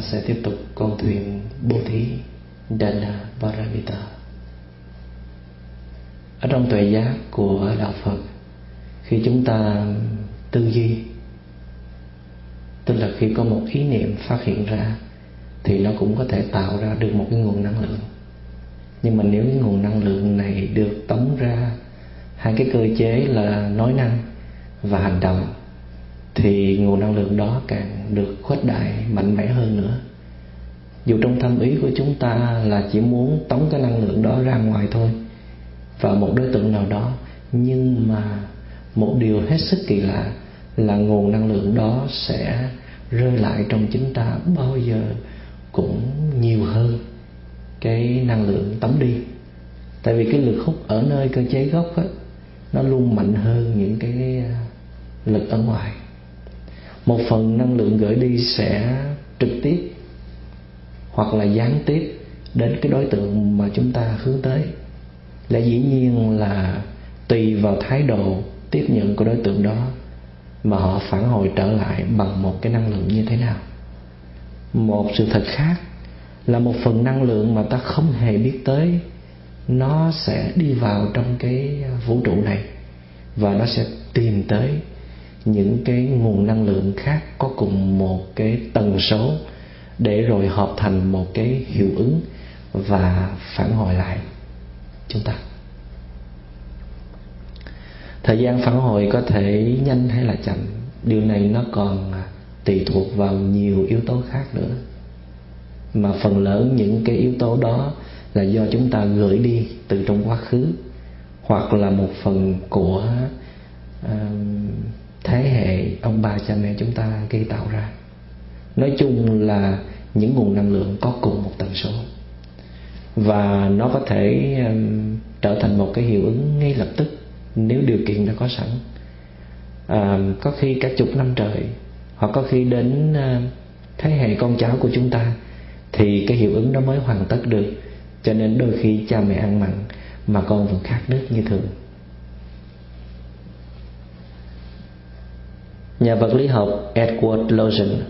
ta sẽ tiếp tục con thuyền Bố Thí Dana Paramita. Ở trong tuệ giác của Đạo Phật, khi chúng ta tư duy tức là khi có một ý niệm phát hiện ra thì nó cũng có thể tạo ra được một cái nguồn năng lượng nhưng mà nếu cái nguồn năng lượng này được tống ra hai cái cơ chế là nói năng và hành động thì nguồn năng lượng đó càng được khuếch đại mạnh mẽ hơn nữa. Dù trong thâm ý của chúng ta là chỉ muốn tống cái năng lượng đó ra ngoài thôi vào một đối tượng nào đó, nhưng mà một điều hết sức kỳ lạ là nguồn năng lượng đó sẽ rơi lại trong chính ta bao giờ cũng nhiều hơn cái năng lượng tống đi. Tại vì cái lực hút ở nơi cơ chế gốc á, nó luôn mạnh hơn những cái lực ở ngoài một phần năng lượng gửi đi sẽ trực tiếp hoặc là gián tiếp đến cái đối tượng mà chúng ta hướng tới. Là dĩ nhiên là tùy vào thái độ tiếp nhận của đối tượng đó mà họ phản hồi trở lại bằng một cái năng lượng như thế nào. Một sự thật khác là một phần năng lượng mà ta không hề biết tới, nó sẽ đi vào trong cái vũ trụ này và nó sẽ tìm tới những cái nguồn năng lượng khác có cùng một cái tần số để rồi hợp thành một cái hiệu ứng và phản hồi lại chúng ta. Thời gian phản hồi có thể nhanh hay là chậm điều này nó còn tùy thuộc vào nhiều yếu tố khác nữa. Mà phần lớn những cái yếu tố đó là do chúng ta gửi đi từ trong quá khứ hoặc là một phần của uh, thế hệ ông bà cha mẹ chúng ta gây tạo ra. Nói chung là những nguồn năng lượng có cùng một tần số. Và nó có thể um, trở thành một cái hiệu ứng ngay lập tức nếu điều kiện đã có sẵn. À, có khi cả chục năm trời hoặc có khi đến à, thế hệ con cháu của chúng ta thì cái hiệu ứng đó mới hoàn tất được. Cho nên đôi khi cha mẹ ăn mặn mà con vẫn khát nước như thường. Nhà vật lý học Edward Logan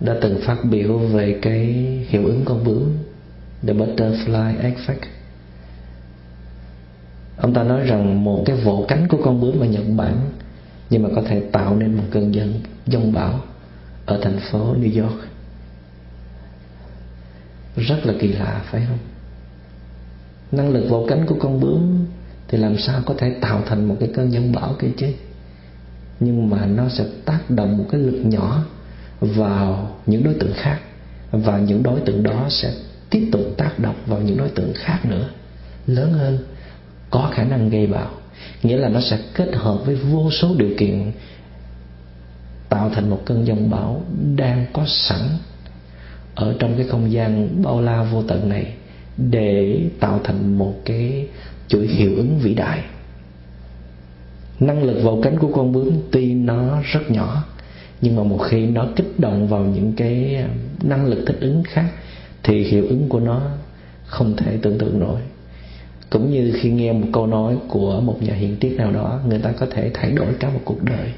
đã từng phát biểu về cái hiệu ứng con bướm, the butterfly effect. Ông ta nói rằng một cái vỗ cánh của con bướm ở Nhật Bản, nhưng mà có thể tạo nên một cơn dân dông bão ở thành phố New York. Rất là kỳ lạ, phải không? Năng lực vỗ cánh của con bướm thì làm sao có thể tạo thành một cái cơn dông bão kia chứ? Nhưng mà nó sẽ tác động một cái lực nhỏ vào những đối tượng khác. Và những đối tượng đó sẽ tiếp tục tác động vào những đối tượng khác nữa. Lớn hơn, có khả năng gây bão nghĩa là nó sẽ kết hợp với vô số điều kiện tạo thành một cơn giông bão đang có sẵn ở trong cái không gian bao la vô tận này để tạo thành một cái chuỗi hiệu ứng vĩ đại năng lực vào cánh của con bướm tuy nó rất nhỏ, nhưng mà một khi nó kích động vào những cái um, năng lực thích ứng khác thì hiệu ứng của nó không thể tưởng tượng nổi. Cũng như khi nghe một câu nói của một nhà hiện triết nào đó, người ta có thể thay đổi cả một cuộc đời.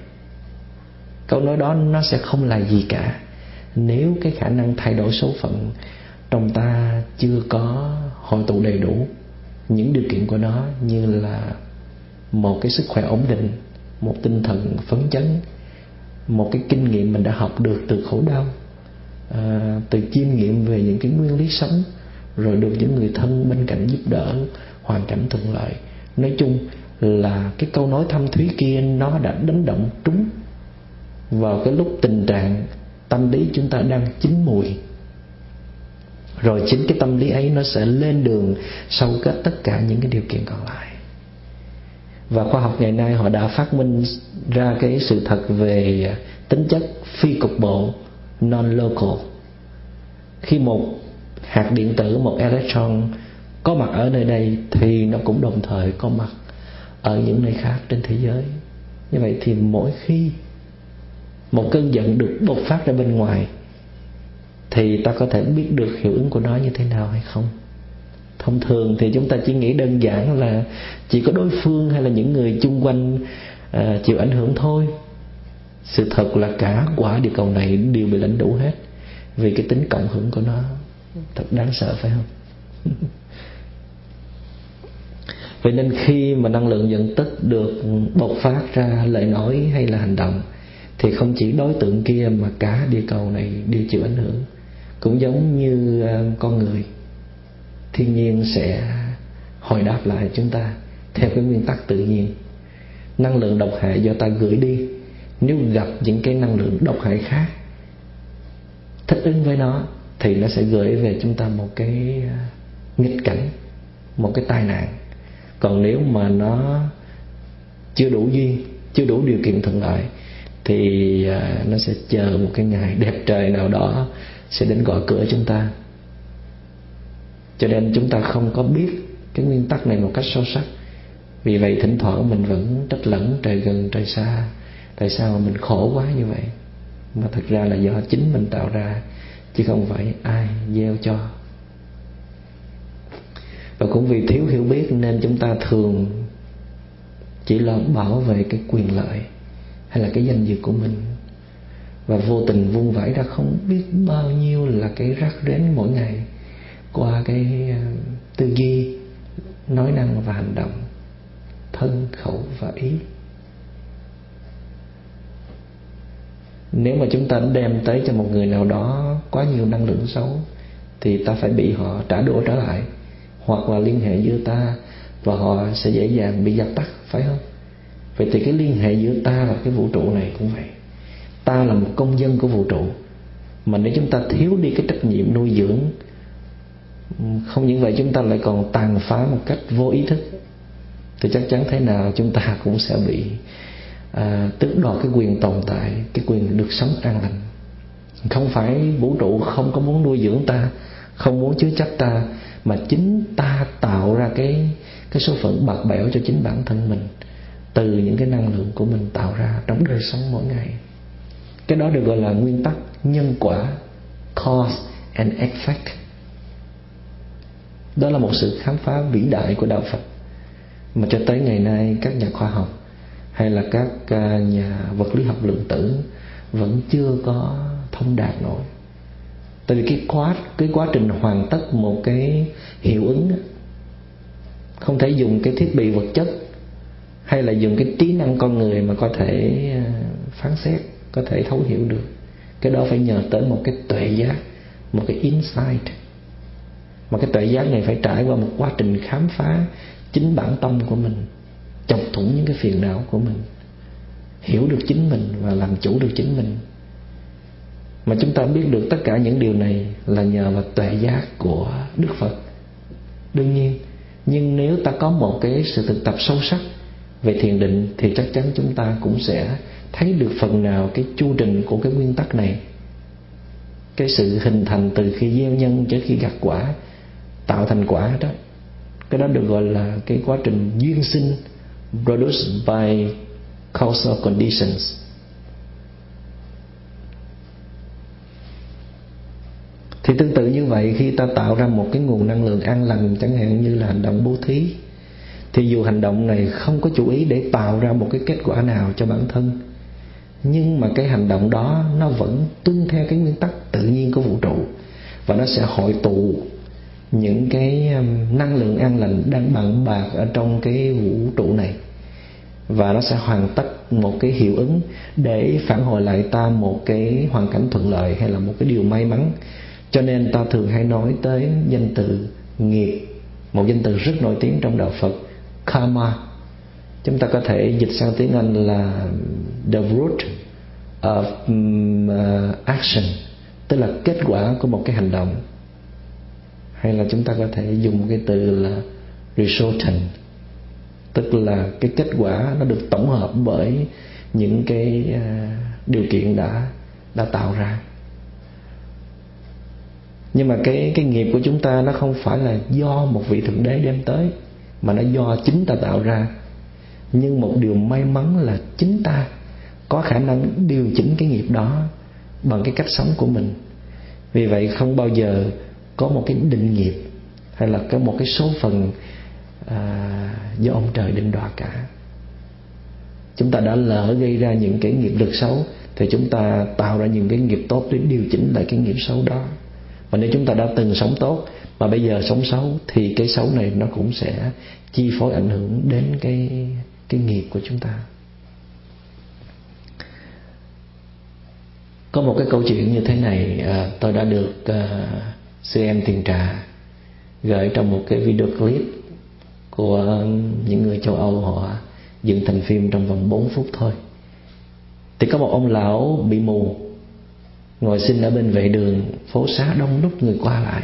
Câu nói đó nó sẽ không là gì cả. Nếu cái khả năng thay đổi số phận trong ta chưa có hội tụ đầy đủ, những điều kiện của nó như là một cái sức khỏe ổn định một tinh thần phấn chấn một cái kinh nghiệm mình đã học được từ khổ đau à, từ chiêm nghiệm về những cái nguyên lý sống rồi được những người thân bên cạnh giúp đỡ hoàn cảnh thuận lợi. Nói chung là cái câu nói thâm thúy kia nó đã đánh động trúng vào cái lúc tình trạng tâm lý chúng ta đang chín mùi. Rồi chính cái tâm lý ấy nó sẽ lên đường sau kết tất cả những cái điều kiện còn lại và khoa học ngày nay họ đã phát minh ra cái sự thật về tính chất phi cục bộ non local khi một hạt điện tử, một electron có mặt ở nơi đây thì nó cũng đồng thời có mặt ở những nơi khác trên thế giới. Như vậy thì mỗi khi một cơn giận được bộc phát ra bên ngoài thì ta có thể biết được hiệu ứng của nó như thế nào hay không? Thông thường thì chúng ta chỉ nghĩ đơn giản là chỉ có đối phương hay là những người chung quanh à, chịu ảnh hưởng thôi. Sự thật là cả quả địa cầu này đều bị lãnh đủ hết vì cái tính cộng hưởng của nó. Thật đáng sợ phải không? Vậy nên khi mà năng lượng giận tức được bộc phát ra lời nói hay là hành động thì không chỉ đối tượng kia mà cả địa cầu này đều chịu ảnh hưởng cũng giống như à, con người thiên nhiên sẽ hồi đáp lại chúng ta theo cái nguyên tắc tự nhiên. Năng lượng độc hại do ta gửi đi. Nếu gặp những cái năng lượng độc hại khác, thích ứng với nó, thì nó sẽ gửi về chúng ta một cái à, nghịch cảnh, một cái tai nạn. Còn nếu mà nó chưa đủ duyên, chưa đủ điều kiện thuận lợi, thì à, nó sẽ chờ một cái ngày đẹp trời nào đó sẽ đến gọi cửa chúng ta cho nên chúng ta không có biết cái nguyên tắc này một cách sâu sắc. Vì vậy thỉnh thoảng mình vẫn trách lẫn trời gần, trời xa. Tại sao mà mình khổ quá như vậy? Mà thật ra là do chính mình tạo ra, chứ không phải ai gieo cho. Và cũng vì thiếu hiểu biết nên chúng ta thường chỉ lo bảo vệ cái quyền lợi hay là cái danh dự của mình. Và vô tình vung vãi ra không biết bao nhiêu là cái rắc rến mỗi ngày qua cái ờ, tư duy, nói năng và hành động, thân khẩu và ý. Nếu mà chúng ta đem tới cho một người nào đó quá nhiều năng lượng xấu, thì ta phải bị họ trả đũa trở lại, hoặc là liên hệ giữa ta và họ sẽ dễ dàng bị dập tắt, phải không? Vậy thì cái liên hệ giữa ta và cái vũ trụ này cũng vậy. Ta là một công dân của vũ trụ, mà nếu chúng ta thiếu đi cái trách nhiệm nuôi dưỡng Ừ, không những vậy chúng ta lại còn tàn phá một cách vô ý thức. Thì chắc chắn thế nào chúng ta cũng sẽ bị à, tước đoạt cái quyền tồn tại cái quyền được sống an lành. Không phải vũ trụ không có muốn nuôi dưỡng ta không muốn chứa chấp ta mà chính ta tạo ra cái cái số phận bạc bẽo cho chính bản thân mình từ những cái năng lượng của mình tạo ra trong đời sống mỗi ngày. Cái đó được gọi là nguyên tắc nhân quả cause and effect đó là một sự khám phá vĩ đại của đạo phật. Mà cho tới ngày nay, các nhà khoa học hay là các à, nhà vật lý học lượng tử vẫn chưa có thông đạt nổi. Tại vì cái quá cái quá trình hoàn tất một cái hiệu ứng không thể dùng cái thiết bị vật chất hay là dùng cái trí năng con người mà có thể à, phán xét, có thể thấu hiểu được. Cái đó phải nhờ tới một cái tuệ giác, một cái insight mà cái tuệ giác này phải trải qua một quá trình khám phá chính bản tâm của mình, chọc thủng những cái phiền não của mình, hiểu được chính mình và làm chủ được chính mình. Mà chúng ta biết được tất cả những điều này là nhờ vào tuệ giác của đức phật. Đương nhiên, nhưng nếu ta có một cái sự thực tập sâu sắc về thiền định thì chắc chắn chúng ta cũng sẽ thấy được phần nào cái chu trình của cái nguyên tắc này. Cái sự hình thành từ khi gieo nhân cho khi gặt quả tạo thành quả đó. Cái đó được gọi là cái quá trình duyên sinh, produced by causal conditions. Thì tương tự như vậy, khi ta tạo ra một cái nguồn năng lượng an lành, chẳng hạn như là hành động bố thí, thì dù hành động này không có chủ ý để tạo ra một cái kết quả nào cho bản thân, nhưng mà cái hành động đó nó vẫn tuân theo cái nguyên tắc tự nhiên của vũ trụ, và nó sẽ hội tụ những cái um, năng lượng an lành đang bằng bạc ở trong cái vũ trụ này. Và nó sẽ hoàn tất một cái hiệu ứng để phản hồi lại ta một cái hoàn cảnh thuận lợi hay là một cái điều may mắn. Cho nên ta thường hay nói tới danh từ nghiệp, một danh từ rất nổi tiếng trong đạo Phật, karma. Chúng ta có thể dịch sang tiếng Anh là the root of um, uh, action, tức là kết quả của một cái hành động hay là chúng ta có thể dùng cái từ là resultant, tức là cái kết quả nó được tổng hợp bởi những cái à, điều kiện đã đã tạo ra. Nhưng mà cái cái nghiệp của chúng ta nó không phải là do một vị thượng đế đem tới, mà nó do chính ta tạo ra. Nhưng một điều may mắn là chính ta có khả năng điều chỉnh cái nghiệp đó bằng cái cách sống của mình. Vì vậy không bao giờ có một cái định nghiệp hay là có một cái số phần à, do ông trời định đoạt cả. Chúng ta đã lỡ gây ra những cái nghiệp lực xấu thì chúng ta tạo ra những cái nghiệp tốt để điều chỉnh lại cái nghiệp xấu đó. Và nếu chúng ta đã từng sống tốt mà bây giờ sống xấu thì cái xấu này nó cũng sẽ chi phối ảnh hưởng đến cái cái nghiệp của chúng ta. Có một cái câu chuyện như thế này à, tôi đã được à, sư em tiền trà gửi trong một cái video clip của những người châu Âu họ dựng thành phim trong vòng 4 phút thôi. Thì có một ông lão bị mù, ngồi xin ở bên vệ đường, phố xá đông đúc người qua lại.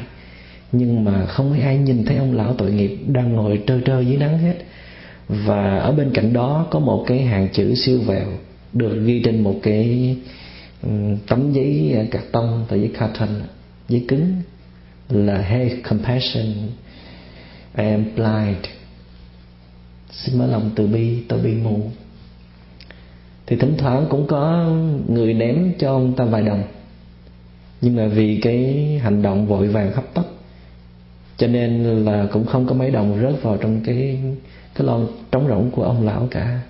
Nhưng mà không có ai nhìn thấy ông lão tội nghiệp đang ngồi trơ trơ dưới nắng hết. Và ở bên cạnh đó có một cái hàng chữ siêu vẹo được ghi trên một cái tấm giấy carton cạc tông, tờ giấy carton giấy cứng là hey compassion I am blind. Xin mở lòng từ bi, tôi bị mù. Thì thỉnh thoảng cũng có người ném cho ông ta vài đồng. Nhưng mà vì cái hành động vội vàng hấp tấp, cho nên là cũng không có mấy đồng rớt vào trong cái cái lon trống rỗng của ông lão cả.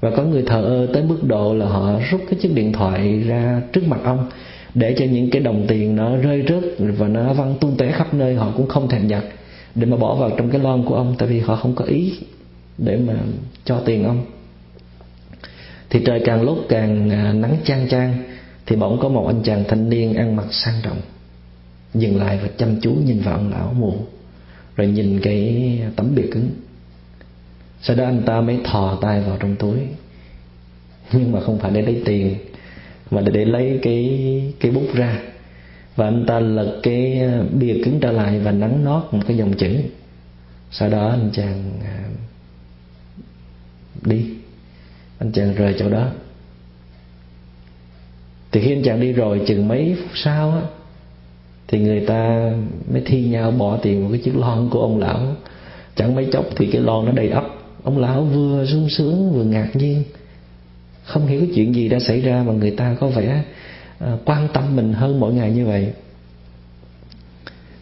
Và có người thờ ơ tới mức độ là họ rút cái chiếc điện thoại ra trước mặt ông để cho những cái đồng tiền nó rơi rớt và nó văng tung tóe khắp nơi, họ cũng không thèm nhặt để mà bỏ vào trong cái lon của ông, tại vì họ không có ý để mà cho tiền ông. Thì trời càng lúc càng à, nắng chang chang, thì bỗng có một anh chàng thanh niên ăn mặc sang trọng, dừng lại và chăm chú nhìn vào ông lão mù, rồi nhìn cái tấm bìa cứng. Sau đó anh ta mới thò tay vào trong túi, nhưng mà không phải để lấy tiền mà để lấy cái cái bút ra. Và anh ta lật cái ờ, bìa cứng trở lại và nắn nót một cái dòng chữ. Sau đó anh chàng ờ, đi. Anh chàng rời chỗ đó. Thì khi anh chàng đi rồi chừng mấy phút sau á, thì người ta mới thi nhau bỏ tiền vào cái chiếc lon của ông lão. Chẳng mấy chốc thì cái lon nó đầy ắp. Ông lão vừa sung sướng vừa ngạc nhiên không hiểu cái chuyện gì đã xảy ra mà người ta có vẻ ờ, quan tâm mình hơn mỗi ngày như vậy.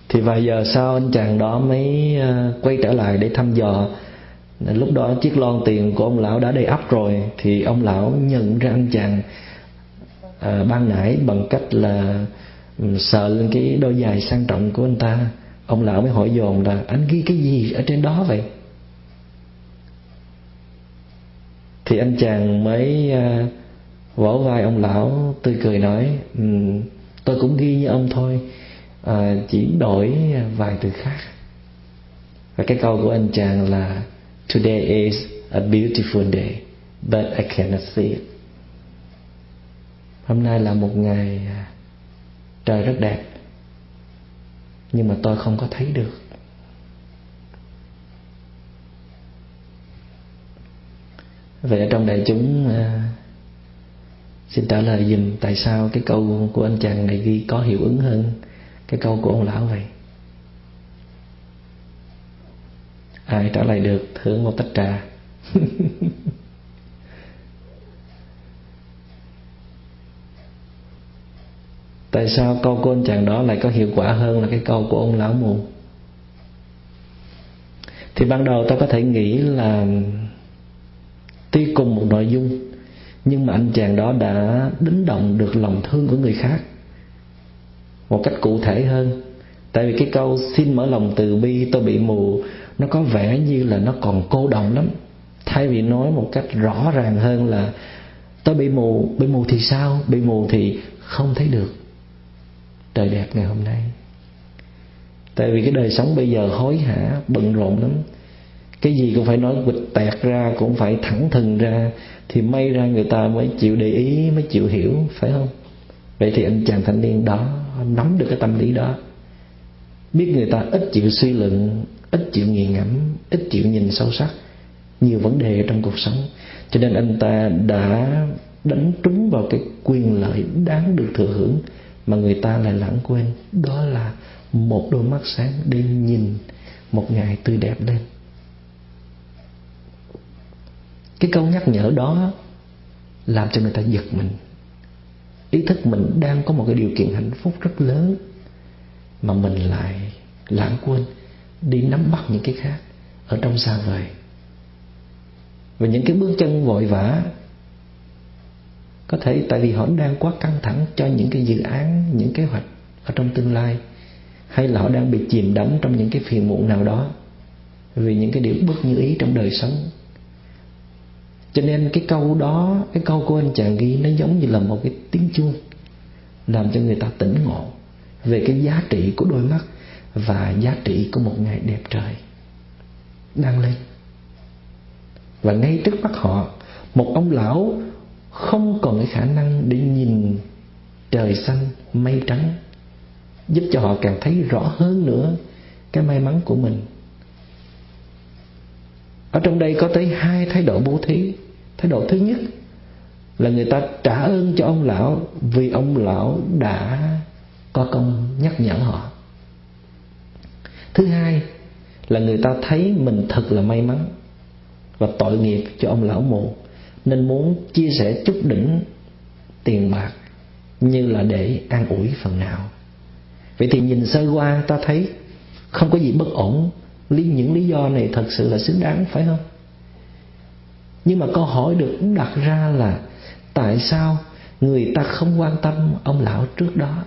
Thì vài giờ sau anh chàng đó mới ờ, quay trở lại để thăm dò. Lúc đó chiếc lon tiền của ông lão đã đầy ắp rồi thì ông lão nhận ra anh chàng à, ban nãy bằng cách là sờ lên cái đôi giày sang trọng của anh ta. Ông lão mới hỏi dồn là anh ghi cái gì ở trên đó vậy? Thì anh chàng mới à, vỗ vai ông lão tươi cười nói um, tôi cũng ghi như ông thôi à, chỉ đổi vài từ khác. Và cái câu của anh chàng là today is a beautiful day but I cannot see it. Hôm nay là một ngày à, trời rất đẹp nhưng mà tôi không có thấy được. Vậy ở trong đại chúng à, xin trả lời dùm tại sao cái câu của anh chàng này ghi có hiệu ứng hơn cái câu của ông lão vậy? Ai trả lời được thưởng một tách trà. Tại sao câu của anh chàng đó lại có hiệu quả hơn là cái câu của ông lão mù? Thì ban đầu ta có thể nghĩ là tuy cùng một nội dung, nhưng mà anh chàng đó đã đánh động được lòng thương của người khác một cách cụ thể hơn. Tại vì cái câu xin mở lòng từ bi, tôi bị mù nó có vẻ như là nó còn cô động lắm. Thay vì nói một cách rõ ràng hơn là tôi bị mù bị mù thì sao? Bị mù thì không thấy được trời đẹp ngày hôm nay. Tại vì cái đời sống bây giờ hối hả, bận rộn lắm cái gì cũng phải nói quịch tẹt ra, cũng phải thẳng thừng ra, thì may ra người ta mới chịu để ý, mới chịu hiểu, phải không? Vậy thì anh chàng thanh niên đó nắm được cái tâm lý đó. Biết người ta ít chịu suy luận, ít chịu nghiền ngẫm, ít chịu nhìn sâu sắc, nhiều vấn đề trong cuộc sống. Cho nên anh ta đã đánh trúng vào cái quyền lợi đáng được thừa hưởng mà người ta lại lãng quên. Đó là một đôi mắt sáng để nhìn một ngày tươi đẹp lên cái câu nhắc nhở đó làm cho người ta giật mình. Ý thức mình đang có một cái điều kiện hạnh phúc rất lớn, mà mình lại lãng quên đi nắm bắt những cái khác ở trong xa vời. Và những cái bước chân vội vã, có thể tại vì họ đang quá căng thẳng cho những cái dự án, những kế hoạch ở trong tương lai, hay là họ đang bị chìm đắm trong những cái phiền muộn nào đó vì những cái điều bất như ý trong đời sống cho nên cái câu đó, cái câu của anh chàng ghi nó giống như là một cái tiếng chuông, làm cho người ta tỉnh ngộ về cái giá trị của đôi mắt và giá trị của một ngày đẹp trời đang lên. Và ngay trước mắt họ, một ông lão không còn cái khả năng để nhìn trời xanh mây trắng, giúp cho họ càng thấy rõ hơn nữa cái may mắn của mình. Ở trong đây có tới hai thái độ bố thí thái độ thứ nhất là người ta trả ơn cho ông lão vì ông lão đã có công nhắc nhở họ. Thứ hai là người ta thấy mình thật là may mắn và tội nghiệp cho ông lão mù, nên muốn chia sẻ chút đỉnh tiền bạc như là để an ủi phần nào. Vậy thì nhìn sơ qua ta thấy không có gì bất ổn. Lý những lý do này thật sự là xứng đáng, phải không? Nhưng mà câu hỏi được đặt ra là tại sao người ta không quan tâm ông lão trước đó?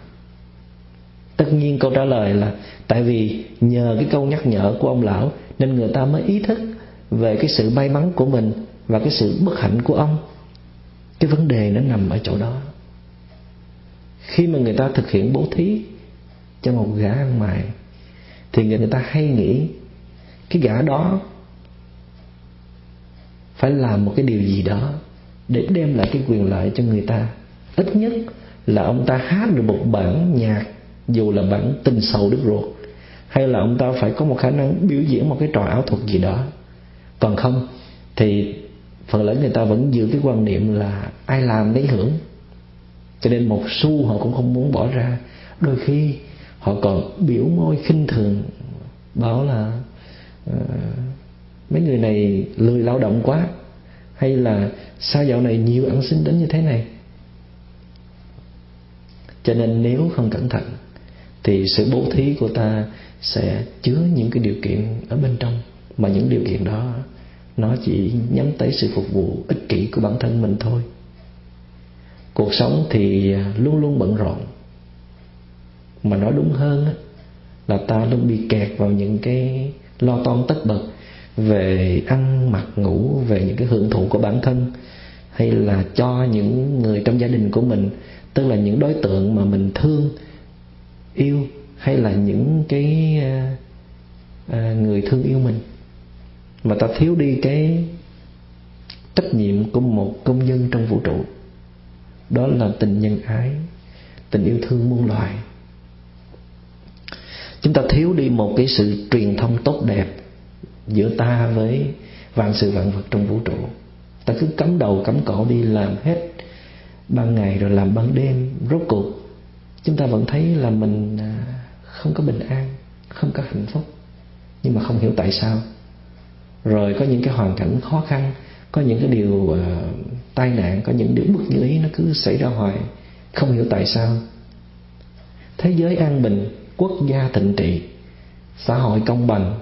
Tất nhiên câu trả lời là tại vì nhờ cái câu nhắc nhở của ông lão nên người ta mới ý thức về cái sự may mắn của mình và cái sự bất hạnh của ông. Cái vấn đề nó nằm ở chỗ đó. Khi mà người ta thực hiện bố thí cho một gã ăn mày, thì người ta hay nghĩ, cái gã đó phải làm một cái điều gì đó để đem lại cái quyền lợi cho người ta. Ít nhất là ông ta hát được một bản nhạc dù là bản tình sầu đứt ruột hay là ông ta phải có một khả năng biểu diễn một cái trò ảo thuật gì đó. Còn không thì phần lớn người ta vẫn giữ cái quan niệm là ai làm lấy hưởng. Cho nên một xu họ cũng không muốn bỏ ra. Đôi khi họ còn biểu môi khinh thường bảo là uh, mấy người này lười lao động quá. Hay là sao dạo này nhiều ăn xin đến như thế này? Cho nên nếu không cẩn thận, thì sự bố thí của ta sẽ chứa những cái điều kiện ở bên trong. Mà những điều kiện đó, nó chỉ nhắm tới sự phục vụ ích kỷ của bản thân mình thôi. Cuộc sống thì luôn luôn bận rộn. Mà nói đúng hơn là ta luôn bị kẹt vào những cái lo toan tất bật về ăn mặc ngủ về những cái hưởng thụ của bản thân hay là cho những người trong gia đình của mình tức là những đối tượng mà mình thương yêu hay là những cái à, à, người thương yêu mình. Mà ta thiếu đi cái trách nhiệm của một công dân trong vũ trụ. Đó là tình nhân ái tình yêu thương muôn loài. Chúng ta thiếu đi một cái sự truyền thông tốt đẹp giữa ta với vạn sự vạn vật trong vũ trụ. Ta cứ cắm đầu cắm cổ đi làm hết ban ngày rồi làm ban đêm. Rốt cuộc chúng ta vẫn thấy là mình à, không có bình an không có hạnh phúc nhưng mà không hiểu tại sao. Rồi có những cái hoàn cảnh khó khăn có những cái điều uh, tai nạn có những điều bất như ý nó cứ xảy ra hoài không hiểu tại sao. Thế giới an bình quốc gia thịnh trị xã hội công bằng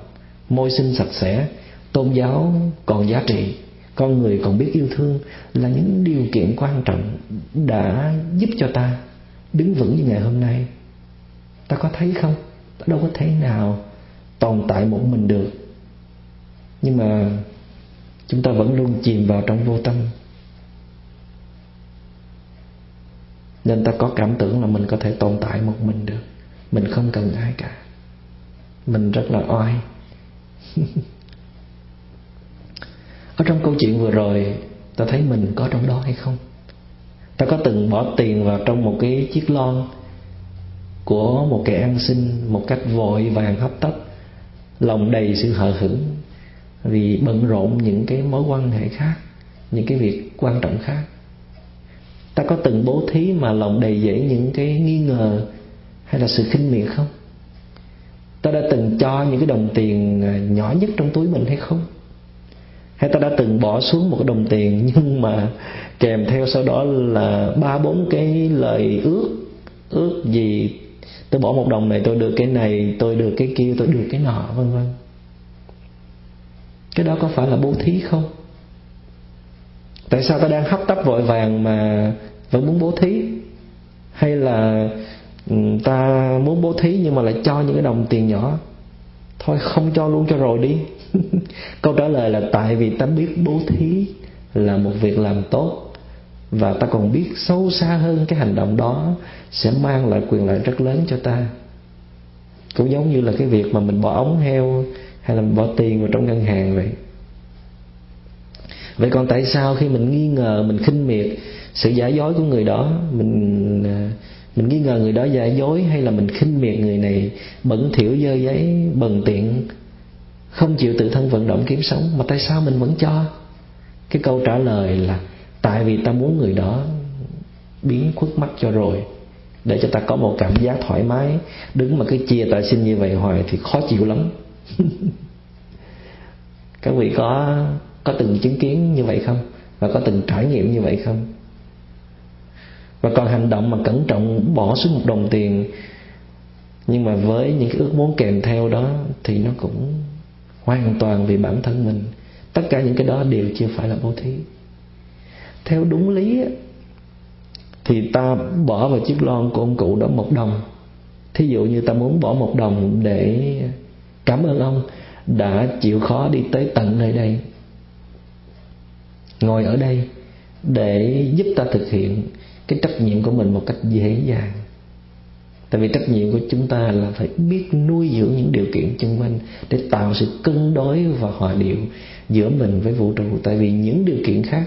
môi sinh sạch sẽ, tôn giáo còn giá trị, con người còn biết yêu thương là những điều kiện quan trọng đã giúp cho ta đứng vững như ngày hôm nay. Ta có thấy không? Ta đâu có thấy nào tồn tại một mình được. Nhưng mà chúng ta vẫn luôn chìm vào trong vô tâm. Nên ta có cảm tưởng là mình có thể tồn tại một mình được. Mình không cần ai cả. Mình rất là oai ở trong câu chuyện vừa rồi, ta thấy mình có trong đó hay không? Ta có từng bỏ tiền vào trong một cái chiếc lon của một kẻ ăn xin một cách vội vàng hấp tấp, lòng đầy sự hờ hững vì bận rộn những cái mối quan hệ khác, những cái việc quan trọng khác. Ta có từng bố thí mà lòng đầy dẫy những cái nghi ngờ hay là sự khinh miệt không? Ta đã từng cho những cái đồng tiền à, nhỏ nhất trong túi mình hay không? Hay ta đã từng bỏ xuống một đồng tiền nhưng mà kèm theo sau đó là ba bốn cái lời ước ước gì tôi bỏ một đồng này, tôi được cái này, tôi được cái kia, tôi được cái nọ, vân vân. Cái đó có phải là bố thí không? Tại sao ta đang hấp tấp vội vàng mà vẫn muốn bố thí? Hay là Ừ, ta muốn bố thí nhưng mà lại cho những cái đồng tiền nhỏ. Thôi, không cho luôn cho rồi đi. Câu trả lời là tại vì ta biết bố thí là một việc làm tốt và ta còn biết sâu xa hơn cái hành động đó sẽ mang lại quyền lợi rất lớn cho ta. Cũng giống như là cái việc mà mình bỏ ống heo hay là mình bỏ tiền vào trong ngân hàng vậy. Vậy còn tại sao khi mình nghi ngờ, mình khinh miệt, sự giả dối của người đó, mình à, mình nghi ngờ người đó giả dối hay là mình khinh miệt người này bẩn thỉu, dơ giấy, bần tiện, không chịu tự thân vận động kiếm sống. Mà tại sao mình vẫn cho? Cái câu trả lời là, tại vì ta muốn người đó biến khuất mắt cho rồi, để cho ta có một cảm giác thoải mái. Đứng mà cứ chia tài sinh như vậy hoài thì khó chịu lắm. Các vị có có từng chứng kiến như vậy không? Và có từng trải nghiệm như vậy không? Và còn hành động mà cẩn trọng bỏ xuống một đồng tiền. Nhưng mà với những cái ước muốn kèm theo đó thì nó cũng hoàn toàn vì bản thân mình. Tất cả những cái đó đều chưa phải là bố thí. Theo đúng lý thì ta bỏ vào chiếc lon của ông cụ đó một đồng. Thí dụ như ta muốn bỏ một đồng để cảm ơn ông đã chịu khó đi tới tận nơi đây. Ngồi ở đây để giúp ta thực hiện cái trách nhiệm của mình một cách dễ dàng. Tại vì trách nhiệm của chúng ta là phải biết nuôi dưỡng những điều kiện xung quanh để tạo sự cân đối và hòa điệu giữa mình với vũ trụ. Tại vì những điều kiện khác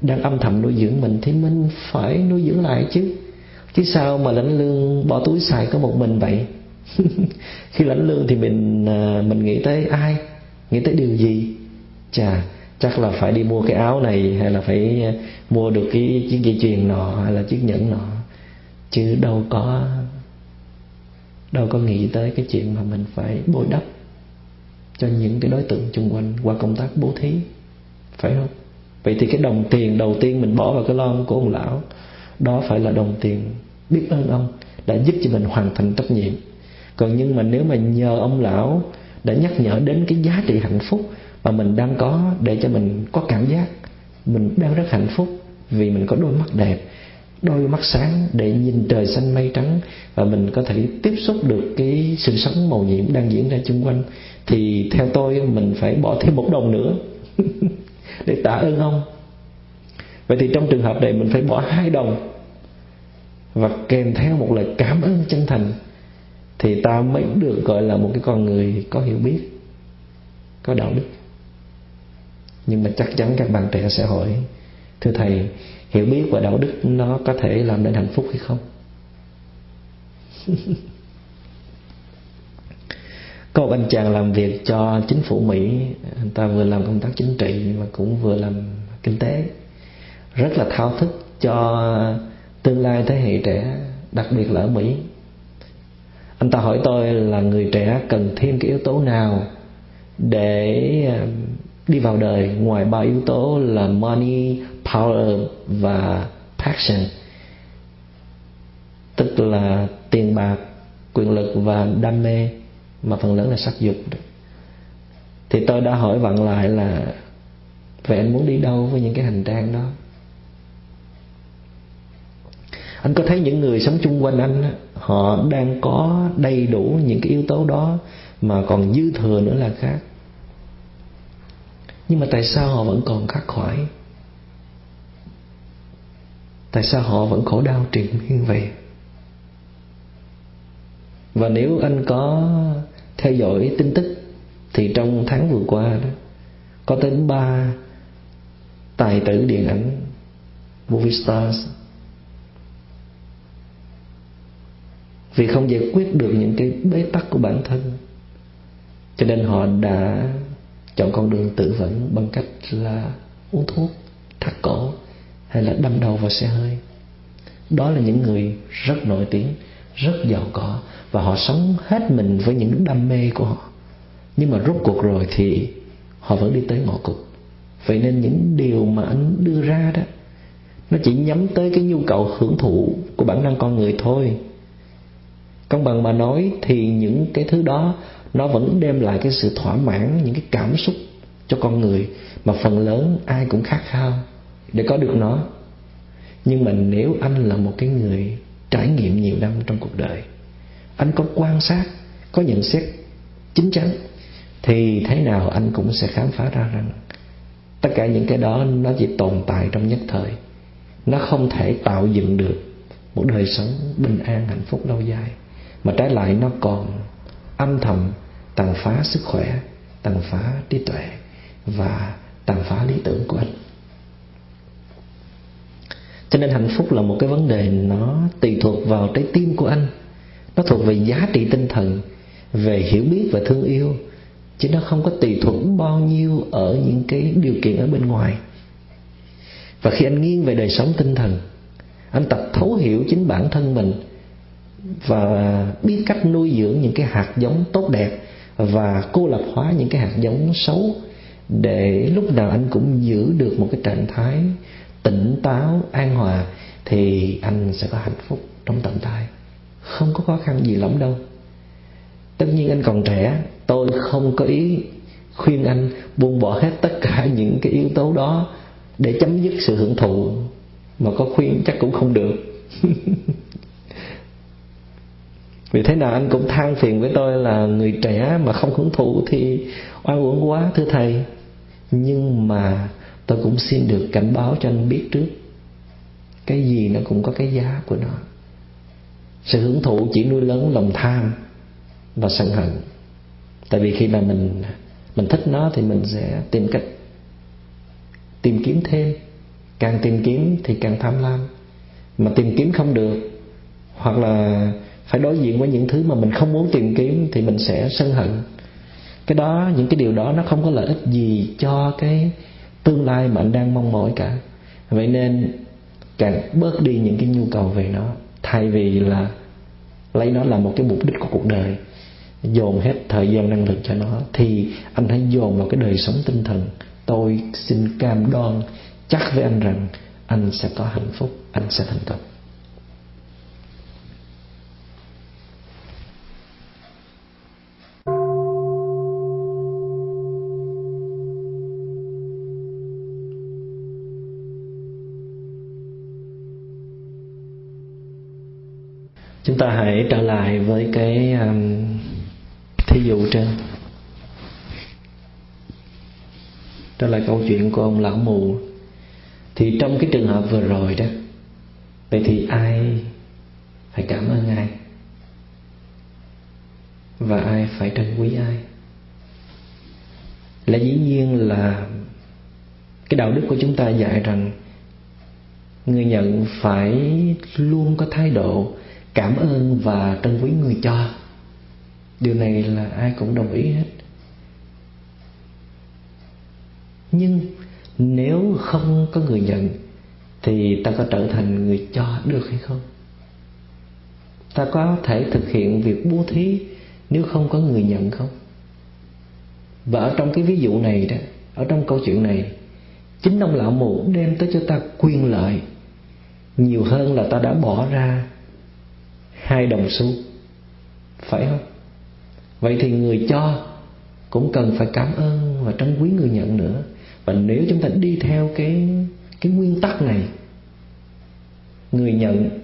đang âm thầm nuôi dưỡng mình thì mình phải nuôi dưỡng lại chứ. Chứ sao mà lãnh lương bỏ túi xài có một mình vậy? Khi lãnh lương thì mình à, mình nghĩ tới ai? Nghĩ tới điều gì? Chà chắc là phải đi mua cái áo này, hay là phải ờ, mua được cái chiếc dây chuyền nọ, hay là chiếc nhẫn nọ. Chứ đâu có đâu có nghĩ tới cái chuyện mà mình phải bồi đắp cho những cái đối tượng xung quanh qua công tác bố thí, phải không? Vậy thì cái đồng tiền đầu tiên mình bỏ vào cái lon của ông lão, đó phải là đồng tiền biết ơn ông, đã giúp cho mình hoàn thành trách nhiệm. Còn nhưng mà nếu mà nhờ ông lão đã nhắc nhở đến cái giá trị hạnh phúc mà mình đang có để cho mình có cảm giác. Mình đang rất hạnh phúc vì mình có đôi mắt đẹp, đôi mắt sáng để nhìn trời xanh mây trắng và mình có thể tiếp xúc được cái sự sống màu nhiệm đang diễn ra xung quanh. Thì theo tôi, mình phải bỏ thêm một đồng nữa để tạ ơn ông. Vậy thì trong trường hợp này, mình phải bỏ hai đồng và kèm theo một lời cảm ơn chân thành thì ta mới được gọi là một cái con người có hiểu biết, có đạo đức nhưng mà chắc chắn các bạn trẻ sẽ hỏi thưa thầy hiểu biết và đạo đức nó có thể làm nên hạnh phúc hay không? Có một anh chàng làm việc cho chính phủ Mỹ anh ta vừa làm công tác chính trị mà cũng vừa làm kinh tế. Rất là thao thức cho tương lai thế hệ trẻ đặc biệt là ở Mỹ. Anh ta hỏi tôi là người trẻ cần thêm cái yếu tố nào để um, đi vào đời ngoài ba yếu tố là money, power và passion tức là tiền bạc, quyền lực và đam mê mà phần lớn là sắc dục. Thì tôi đã hỏi vặn lại là vậy anh muốn đi đâu với những cái hành trang đó? Anh có thấy những người sống chung quanh anh họ đang có đầy đủ những cái yếu tố đó mà còn dư thừa nữa là khác nhưng mà tại sao họ vẫn còn khắc khoải? Tại sao họ vẫn khổ đau triền miên vậy? Và nếu anh có theo dõi tin tức thì trong tháng vừa qua đó, có tới ba tài tử điện ảnh, movie stars. Vì không giải quyết được những cái bế tắc của bản thân, cho nên họ đã chọn con đường tự vẫn bằng cách là uống thuốc, thắt cổ, hay là đâm đầu vào xe hơi. Đó là những người rất nổi tiếng, rất giàu có, và họ sống hết mình với những đam mê của họ. Nhưng mà rốt cuộc rồi thì họ vẫn đi tới ngõ cụt. Vậy nên những điều mà anh đưa ra đó, nó chỉ nhắm tới cái nhu cầu hưởng thụ của bản năng con người thôi. Công bằng mà nói thì những cái thứ đó nó vẫn đem lại cái sự thỏa mãn, những cái cảm xúc cho con người mà phần lớn ai cũng khát khao để có được nó. Nhưng mà nếu anh là một cái người trải nghiệm nhiều năm trong cuộc đời, anh có quan sát, có nhận xét chính chắn, thì thế nào anh cũng sẽ khám phá ra rằng tất cả những cái đó nó chỉ tồn tại trong nhất thời. Nó không thể tạo dựng được một đời sống bình an, hạnh phúc lâu dài. Mà trái lại nó còn âm thầm tàn phá sức khỏe, tàn phá trí tuệ và tàn phá lý tưởng của anh. Cho nên hạnh phúc là một cái vấn đề nó tùy thuộc vào trái tim của anh. Nó thuộc về giá trị tinh thần, về hiểu biết và thương yêu, chứ nó không có tùy thuộc bao nhiêu ở những cái điều kiện ở bên ngoài. Và khi anh nghiêng về đời sống tinh thần, anh tập thấu hiểu chính bản thân mình và biết cách nuôi dưỡng những cái hạt giống tốt đẹp và cô lập hóa những cái hạt giống xấu để lúc nào anh cũng giữ được một cái trạng thái tỉnh táo, an hòa, thì anh sẽ có hạnh phúc trong tận tay. Không có khó khăn gì lắm đâu. Tất nhiên anh còn trẻ, tôi không có ý khuyên anh buông bỏ hết tất cả những cái yếu tố đó để chấm dứt sự hưởng thụ, mà có khuyên chắc cũng không được. vì thế nào anh cũng than phiền với tôi là người trẻ mà không hưởng thụ thì oan uổng quá, thưa thầy. Nhưng mà tôi cũng xin được cảnh báo cho anh biết trước, cái gì nó cũng có cái giá của nó. Sự hưởng thụ chỉ nuôi lớn lòng tham và sân hận. Tại vì khi mà mình mình thích nó thì mình sẽ tìm cách tìm kiếm thêm. Càng tìm kiếm thì càng tham lam. Mà tìm kiếm không được, hoặc là phải đối diện với những thứ mà mình không muốn tìm kiếm thì mình sẽ sân hận. Cái đó, những cái điều đó nó không có lợi ích gì cho cái tương lai mà anh đang mong mỏi cả. Vậy nên càng bớt đi những cái nhu cầu về nó, thay vì là lấy nó là một cái mục đích của cuộc đời, dồn hết thời gian năng lực cho nó, thì anh hãy dồn vào cái đời sống tinh thần. Tôi xin cam đoan chắc với anh rằng anh sẽ có hạnh phúc, anh sẽ thành công. Chúng ta hãy trở lại với cái um, thí dụ trên. Trở lại câu chuyện của ông lão mù. Thì trong cái trường hợp vừa rồi đó vậy thì ai phải cảm ơn ai? Và ai phải trân quý ai? Là dĩ nhiên là cái đạo đức của chúng ta dạy rằng người nhận phải luôn có thái độ cảm ơn và trân quý người cho. Điều này là ai cũng đồng ý hết. Nhưng nếu không có người nhận, thì ta có trở thành người cho được hay không? Ta có thể thực hiện việc bố thí nếu không có người nhận không? Và ở trong cái ví dụ này đó, ở trong câu chuyện này, chính ông lão mù đem tới cho ta quyền lợi. Nhiều hơn là ta đã bỏ ra hai đồng xu. Phải không? Vậy thì người cho cũng cần phải cảm ơn và trân quý người nhận nữa. Và nếu chúng ta đi theo cái cái nguyên tắc này, người nhận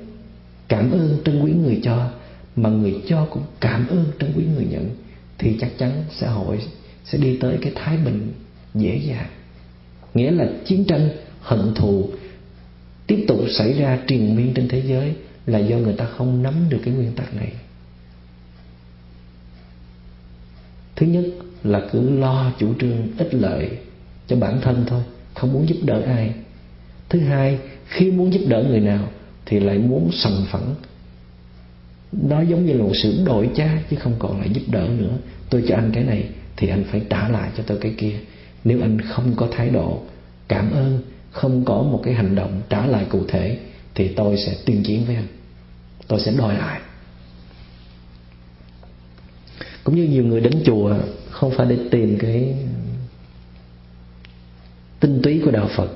cảm ơn, trân quý người cho, mà người cho cũng cảm ơn, trân quý người nhận, thì chắc chắn xã hội sẽ đi tới cái thái bình dễ dàng. Nghĩa là chiến tranh, hận thù tiếp tục xảy ra triền miên trên thế giới là do người ta không nắm được cái nguyên tắc này. Thứ nhất là cứ lo chủ trương ích lợi cho bản thân thôi, không muốn giúp đỡ ai. Thứ hai, khi muốn giúp đỡ người nào thì lại muốn sòng phẳng. Nó giống như là một sự đổi cha, chứ không còn là giúp đỡ nữa. Tôi cho anh cái này thì anh phải trả lại cho tôi cái kia. Nếu anh không có thái độ cảm ơn, không có một cái hành động trả lại cụ thể thì tôi sẽ tuyên chiến với anh. Tôi sẽ đòi lại. Cũng như nhiều người đến chùa, không phải để tìm cái tinh túy của đạo phật,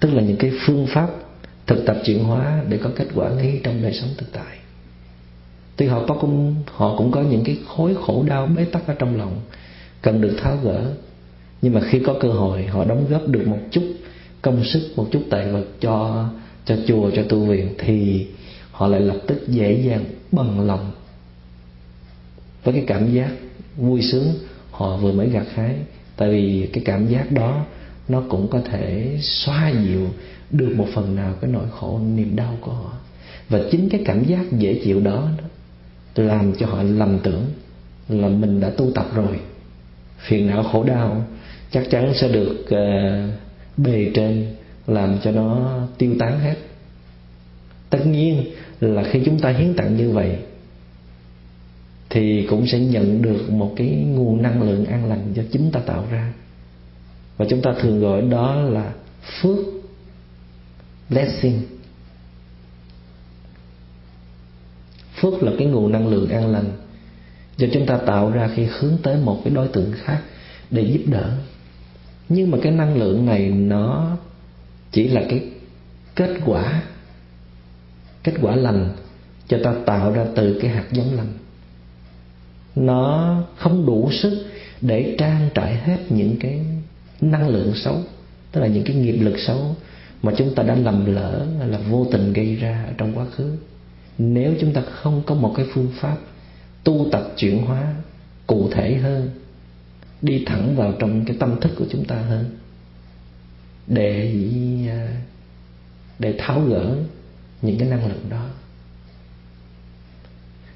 tức là những cái phương pháp thực tập chuyển hóa để có kết quả ngay trong đời sống thực tại. Tuy họ có cũng, họ cũng có những cái khối khổ đau bế tắc ở trong lòng, cần được tháo gỡ. Nhưng mà khi có cơ hội, họ đóng góp được một chút công sức, một chút tài vật cho cho chùa cho tu viện thì họ lại lập tức dễ dàng bằng lòng. Với cái cảm giác vui sướng họ vừa mới gặt hái. Tại vì cái cảm giác đó nó cũng có thể xoa dịu được một phần nào cái nỗi khổ niềm đau của họ. Và chính cái cảm giác dễ chịu đó làm cho họ lầm tưởng là mình đã tu tập rồi. Phiền não khổ đau chắc chắn sẽ được uh, bề trên làm cho nó tiêu tán hết. Tất nhiên là khi chúng ta hiến tặng như vậy, thì cũng sẽ nhận được một cái nguồn năng lượng an lành do chính ta tạo ra. Và chúng ta thường gọi đó là phước blessing. Phước là cái nguồn năng lượng an lành do chúng ta tạo ra khi hướng tới một cái đối tượng khác để giúp đỡ. Nhưng mà cái năng lượng này nó chỉ là cái kết quả kết quả lành cho ta tạo ra từ cái hạt giống lành. Nó không đủ sức để trang trải hết những cái năng lượng xấu, tức là những cái nghiệp lực xấu mà chúng ta đã lầm lỡ là vô tình gây ra ở trong quá khứ. Nếu chúng ta không có một cái phương pháp tu tập chuyển hóa cụ thể hơn, đi thẳng vào trong cái tâm thức của chúng ta hơn để à, để tháo gỡ những cái năng lượng đó.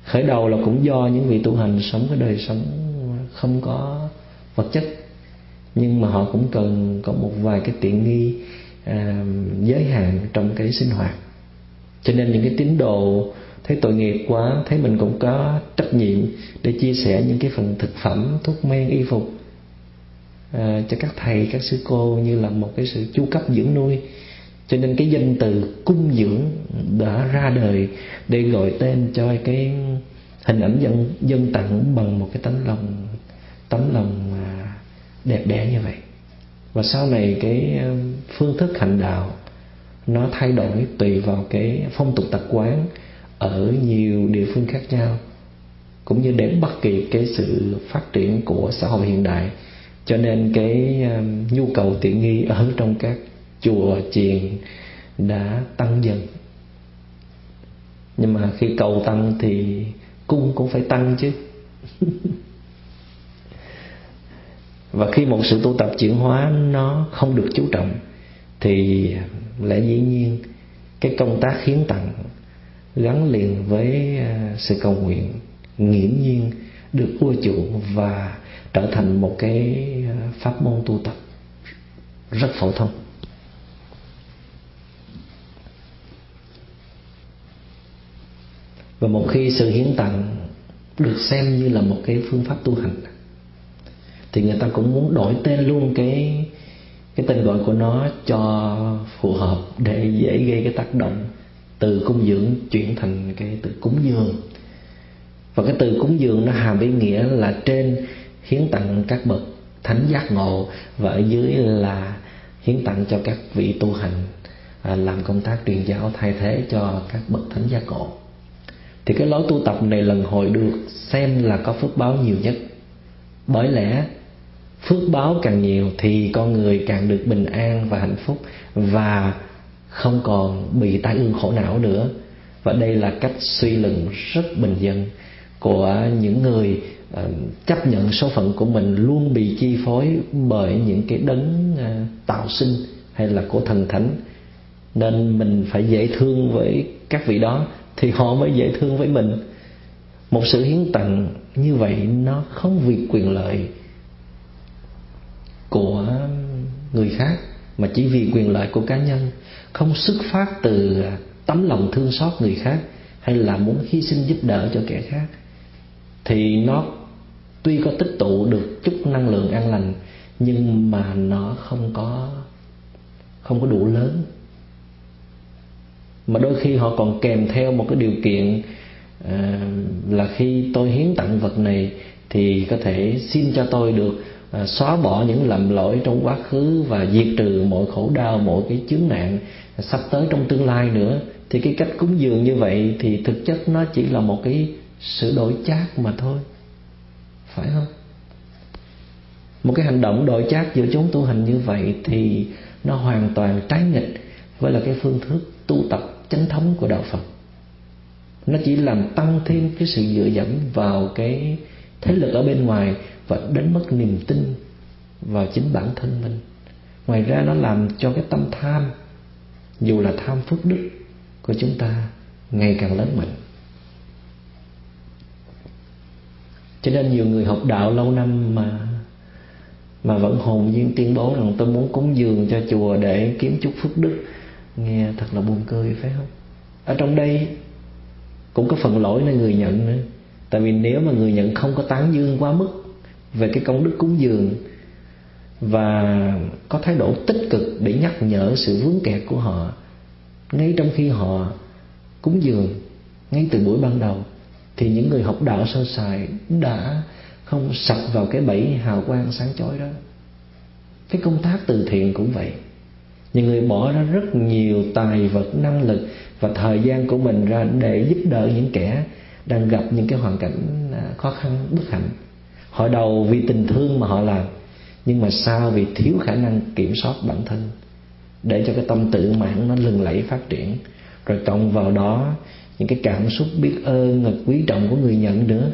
Khởi đầu là cũng do những vị tu hành sống cái đời sống không có vật chất nhưng mà họ cũng cần có một vài cái tiện nghi à, giới hạn trong cái sinh hoạt. Cho nên những cái tín đồ thấy tội nghiệp quá thấy mình cũng có trách nhiệm để chia sẻ những cái phần thực phẩm thuốc men y phục à, cho các thầy các sư cô như là một cái sự chu cấp dưỡng nuôi. Cho nên cái danh từ cung dưỡng đã ra đời để gọi tên cho cái hình ảnh dân dân tặng bằng một cái tấm lòng tấm lòng à, đẹp đẽ như vậy. Và sau này cái ờ, phương thức hành đạo nó thay đổi tùy vào cái phong tục tập quán ở nhiều địa phương khác nhau cũng như để bắt kịp cái sự phát triển của xã hội hiện đại cho nên cái um, nhu cầu tiện nghi ở trong các chùa chiền đã tăng dần. Nhưng mà khi cầu tăng thì cung cũng phải tăng chứ. Và khi một sự tu tập chuyển hóa nó không được chú trọng, thì lẽ dĩ nhiên cái công tác hiến tặng gắn liền với uh, sự cầu nguyện nghiễm nhiên được ưa chuộng và trở thành một cái ờ, pháp môn tu tập rất phổ thông. Và một khi sự hiến tặng được xem như là một cái phương pháp tu hành, thì người ta cũng muốn đổi tên luôn cái cái tên gọi của nó cho phù hợp để dễ gây cái tác động từ cung dưỡng chuyển thành cái từ cúng dường. Và cái từ cúng dường nó hàm ý nghĩa là trên hiến tặng các bậc thánh giác ngộ và ở dưới là hiến tặng cho các vị tu hành à, làm công tác truyền giáo thay thế cho các bậc thánh giác ngộ. Thì cái lối tu tập này lần hồi được xem là có phước báo nhiều nhất. Bởi lẽ, phước báo càng nhiều thì con người càng được bình an và hạnh phúc và không còn bị tai ương khổ não nữa. Và đây là cách suy luận rất bình dân của những người Ờ, chấp nhận số phận của mình luôn bị chi phối bởi những cái đấng ờ, tạo sinh hay là của thần thánh. Nên mình phải dễ thương với các vị đó thì họ mới dễ thương với mình. Một sự hiến tặng như vậy nó không vì quyền lợi của người khác, mà chỉ vì quyền lợi của cá nhân. Không xuất phát từ tấm lòng thương xót người khác hay là muốn hy sinh giúp đỡ cho kẻ khác thì nó tuy có tích tụ được chút năng lượng an lành nhưng mà nó không có không có đủ lớn. Mà đôi khi họ còn kèm theo một cái điều kiện à, là khi tôi hiến tặng vật này thì có thể xin cho tôi được à, xóa bỏ những lầm lỗi trong quá khứ và diệt trừ mọi khổ đau mọi cái chướng nạn sắp tới trong tương lai nữa. Thì cái cách cúng dường như vậy thì thực chất nó chỉ là một cái sự đổi chác mà thôi. Phải không? Một cái hành động đổi chác giữa chúng tu hành như vậy thì nó hoàn toàn trái nghịch với là cái phương thức tu tập chánh thống của đạo Phật. Nó chỉ làm tăng thêm cái sự dựa dẫm vào cái thế lực ở bên ngoài và đánh mất niềm tin vào chính bản thân mình. Ngoài ra nó làm cho cái tâm tham, dù là tham phước đức của chúng ta, ngày càng lớn mạnh. Cho nên nhiều người học đạo lâu năm mà mà vẫn hồn nhiên tuyên bố rằng tôi muốn cúng dường cho chùa để kiếm chút phước đức. Nghe thật là buồn cười, phải không? Ở trong đây cũng có phần lỗi nơi người nhận nữa. Tại vì nếu mà người nhận không có tán dương quá mức về cái công đức cúng dường và có thái độ tích cực để nhắc nhở sự vướng kẹt của họ, ngay trong khi họ cúng dường, ngay từ buổi ban đầu thì những người học đạo sơ sài đã không sập vào cái bẫy hào quang sáng chói đó. Cái công tác từ thiện cũng vậy. Những người bỏ ra rất nhiều tài vật, năng lực và thời gian của mình ra để giúp đỡ những kẻ đang gặp những cái hoàn cảnh à, khó khăn, bất hạnh. Họ đầu vì tình thương mà họ làm, nhưng mà sao vì thiếu khả năng kiểm soát bản thân, để cho cái tâm tự mãn nó lừng lẫy phát triển. Rồi cộng vào đó những cái cảm xúc biết ơn quý trọng của người nhận nữa.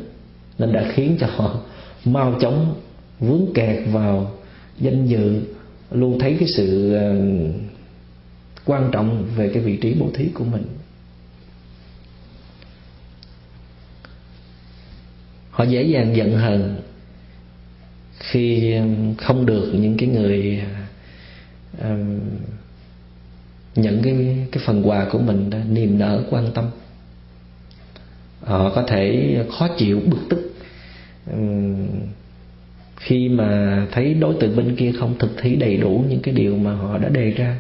Nên đã khiến cho họ mau chóng vướng kẹt vào danh dự luôn thấy cái sự ờ, quan trọng về cái vị trí bố thí của mình. Họ dễ dàng giận hờn khi không được những cái người um, nhận cái cái phần quà của mình đó, niềm nở quan tâm họ có thể khó chịu, bực tức. Khi mà thấy đối tượng bên kia không thực thi đầy đủ những cái điều mà họ đã đề ra,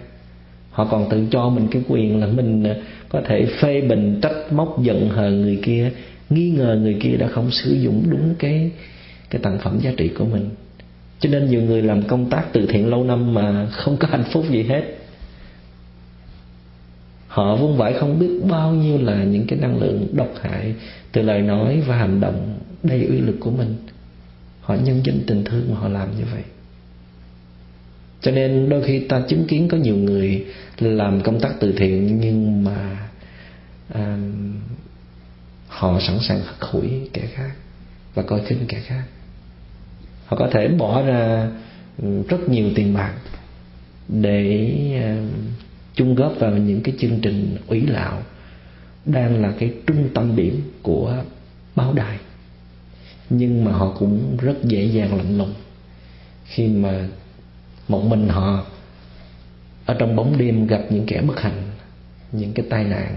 họ còn tự cho mình cái quyền là mình ờ, có thể phê bình, trách móc, giận hờn người kia, nghi ngờ người kia đã không sử dụng đúng cái cái tặng phẩm giá trị của mình. Cho nên nhiều người làm công tác từ thiện lâu năm mà không có hạnh phúc gì hết họ vung vãi không biết bao nhiêu là những cái năng lượng độc hại từ lời nói và hành động đầy uy lực của mình. Họ nhân danh tình thương mà họ làm như vậy. Cho nên đôi khi ta chứng kiến có nhiều người làm công tác từ thiện nhưng mà à, họ sẵn sàng hất hủi kẻ khác và coi khinh kẻ khác. Họ có thể bỏ ra um, rất nhiều tiền bạc để uh, chung góp vào những cái chương trình ủy lạo đang là cái trung tâm điểm của báo đài. Nhưng mà họ cũng rất dễ dàng lạnh lùng khi mà một mình họ ở trong bóng đêm gặp những kẻ bất hạnh, những cái tai nạn.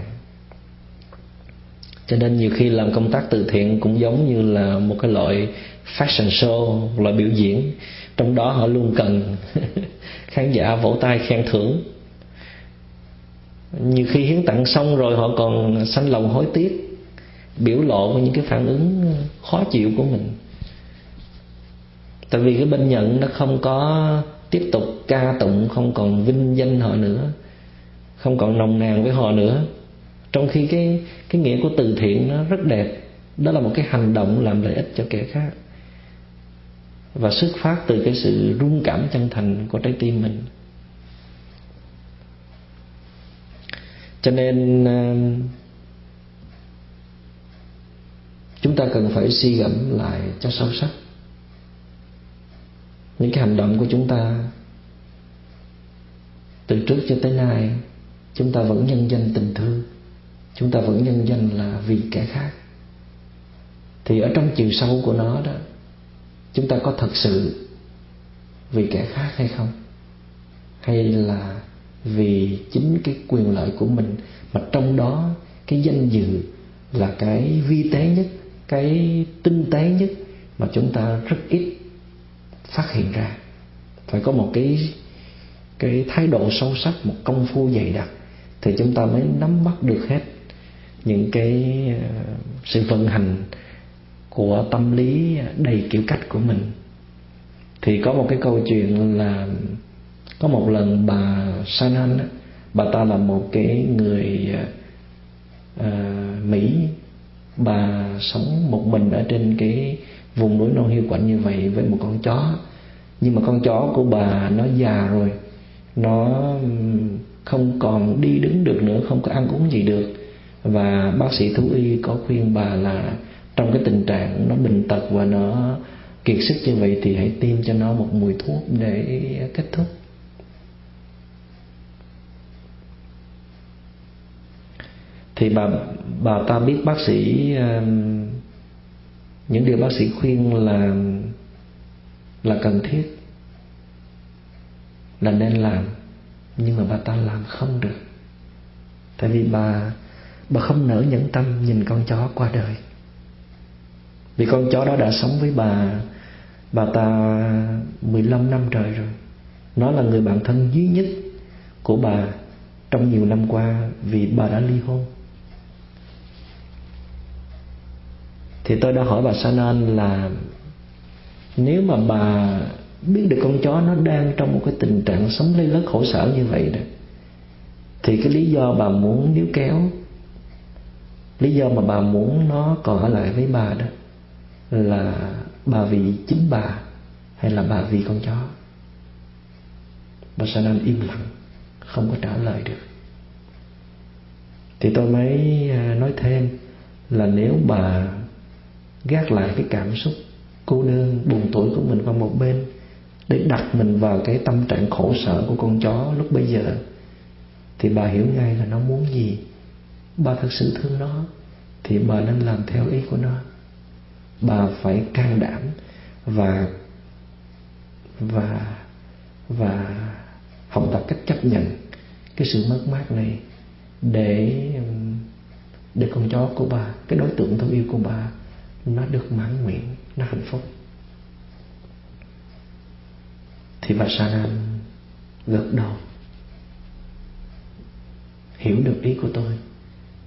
Cho nên nhiều khi làm công tác từ thiện cũng giống như là một cái loại fashion show, loại biểu diễn. Trong đó họ luôn cần khán giả vỗ tay khen thưởng nhiều khi hiến tặng xong rồi họ còn sanh lòng hối tiếc, biểu lộ những cái phản ứng khó chịu của mình. Tại vì cái bên nhận nó không có tiếp tục ca tụng, không còn vinh danh họ nữa, không còn nồng nàn với họ nữa. Trong khi cái cái nghĩa của từ thiện nó rất đẹp, đó là một cái hành động làm lợi ích cho kẻ khác. Và xuất phát từ cái sự rung cảm chân thành của trái tim mình. Cho nên ờ, chúng ta cần phải suy gẫm lại cho sâu sắc. Những cái hành động của chúng ta từ trước cho tới nay, chúng ta vẫn nhân danh tình thương. Chúng ta vẫn nhân danh là vì kẻ khác. Thì ở trong chiều sâu của nó đó, chúng ta có thật sự vì kẻ khác hay không? Hay là vì chính cái quyền lợi của mình. Mà trong đó, cái danh dự là cái vi tế nhất, cái tinh tế nhất mà chúng ta rất ít phát hiện ra. Phải có một cái cái thái độ sâu sắc, một công phu dày đặc thì chúng ta mới nắm bắt được hết những cái ờ, sự vận hành của tâm lý đầy kiểu cách của mình. Thì có một cái câu chuyện là có một lần bà Sanan bà ta là một cái người uh, Mỹ. Bà sống một mình ở trên cái vùng núi non hiu quạnh như vậy với một con chó. Nhưng mà con chó của bà nó già rồi. Nó không còn đi đứng được nữa không có ăn uống gì được. Và bác sĩ thú y có khuyên bà là trong cái tình trạng nó bệnh tật và nó kiệt sức như vậy thì hãy tiêm cho nó một mùi thuốc để kết thúc. Thì bà bà ta biết bác sĩ um, những điều bác sĩ khuyên là là cần thiết, là nên làm, nhưng mà bà ta làm không được. Tại vì bà bà không nỡ nhẫn tâm nhìn con chó qua đời. Vì con chó đó đã sống với bà bà ta 15 năm trời rồi. Nó là người bạn thân duy nhất của bà trong nhiều năm qua vì bà đã ly hôn. Thì tôi đã hỏi bà Sanan là nếu mà bà biết được con chó nó đang trong một cái tình trạng sống lây lất khổ sở như vậy đó, thì cái lý do bà muốn níu kéo, lý do mà bà muốn nó còn ở lại với bà đó là bà vì chính bà hay là bà vì con chó? Bà Sanan im lặng, không có trả lời được. Thì tôi mới à, nói thêm là nếu bà gác lại cái cảm xúc cô đơn buồn tuổi của mình qua một bên để đặt mình vào cái tâm trạng khổ sở của con chó lúc bây giờ. Thì bà hiểu ngay là nó muốn gì. Bà thật sự thương nó, thì bà nên làm theo ý của nó. Bà phải can đảm và và và học tập cách chấp nhận cái sự mất mát này để để con chó của bà, cái đối tượng thân yêu của bà nó được mãn nguyện nó hạnh phúc. Thì bà sa nam gật đầu. Hiểu được ý của tôi.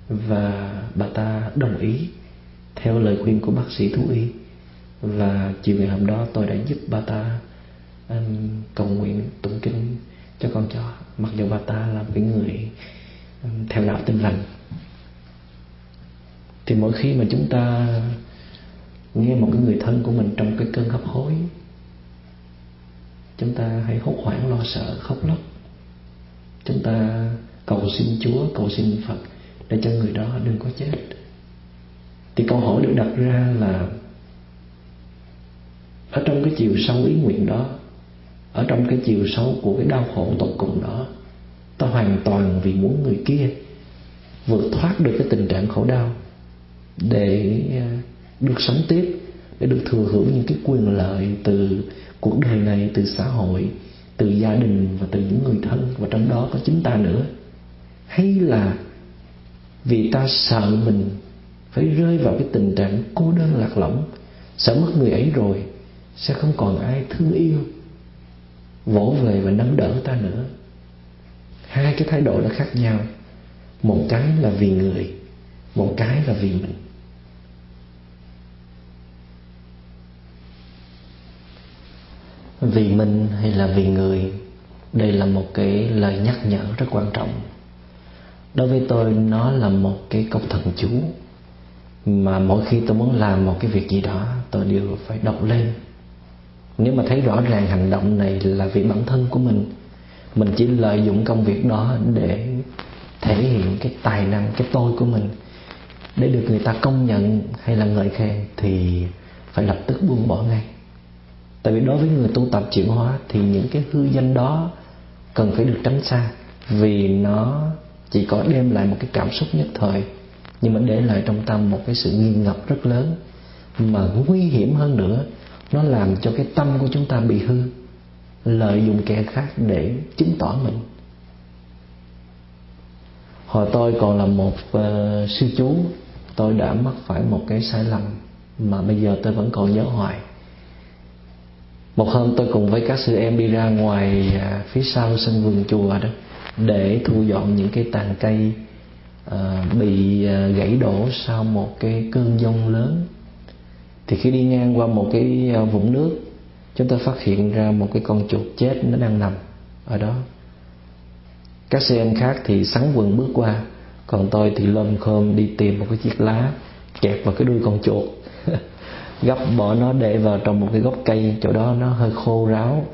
Và bà ta đồng ý theo lời khuyên của bác sĩ thú y. Và chiều ngày hôm đó tôi đã giúp bà ta um, cầu nguyện tụng kinh cho con chó. Mặc dù bà ta là một cái người um, theo đạo tin lành. Thì mỗi khi mà chúng ta nghe một cái người thân của mình trong cái cơn hấp hối. Chúng ta hãy hốt hoảng, lo sợ, khóc lóc. Chúng ta cầu xin chúa, cầu xin phật để cho người đó đừng có chết. Thì câu hỏi được đặt ra là, ở trong cái chiều sâu ý nguyện đó, ở trong cái chiều sâu của cái đau khổ tột cùng đó, ta hoàn toàn vì muốn người kia vượt thoát được cái tình trạng khổ đau để được sống tiếp, để được thừa hưởng những cái quyền lợi từ cuộc đời này, từ xã hội, từ gia đình và từ những người thân. Và trong đó có chính ta nữa. Hay là vì ta sợ mình phải rơi vào cái tình trạng cô đơn lạc lõng, sợ mất người ấy rồi, sẽ không còn ai thương yêu, vỗ về và nâng đỡ ta nữa. Hai cái thái độ nó khác nhau. Một cái là vì người, một cái là vì mình. Vì mình hay là vì người? Đây là một cái lời nhắc nhở rất quan trọng. Đối với tôi, nó là một cái câu thần chú, mà mỗi khi tôi muốn làm một cái việc gì đó, tôi đều phải đọc lên. Nếu mà thấy rõ ràng hành động này là vì bản thân của mình mình chỉ lợi dụng công việc đó để thể hiện cái tài năng, cái tôi của mình. Để được người ta công nhận hay là ngợi khen thì phải lập tức buông bỏ ngay tại vì đối với người tu tập chuyển hóa thì những cái hư danh đó cần phải được tránh xa vì nó chỉ có đem lại một cái cảm xúc nhất thời nhưng mà để lại trong tâm một cái sự nghi ngập rất lớn. Mà nguy hiểm hơn nữa nó làm cho cái tâm của chúng ta bị hư lợi dụng kẻ khác để chứng tỏ mình. Hồi tôi còn là một uh, sư chú tôi đã mắc phải một cái sai lầm mà bây giờ tôi vẫn còn nhớ hoài một hôm tôi cùng với các sư em đi ra ngoài à, phía sau sân vườn chùa đó để thu dọn những cái tàn cây à, bị à, gãy đổ sau một cái cơn giông lớn. Thì khi đi ngang qua một cái à, vũng nước chúng ta phát hiện ra một cái con chuột chết nó đang nằm ở đó. Các sư em khác thì sắn quần bước qua còn tôi thì lơm khơm đi tìm một cái chiếc lá kẹp vào cái đuôi con chuột gấp bỏ nó để vào trong một cái gốc cây, chỗ đó nó hơi khô ráo.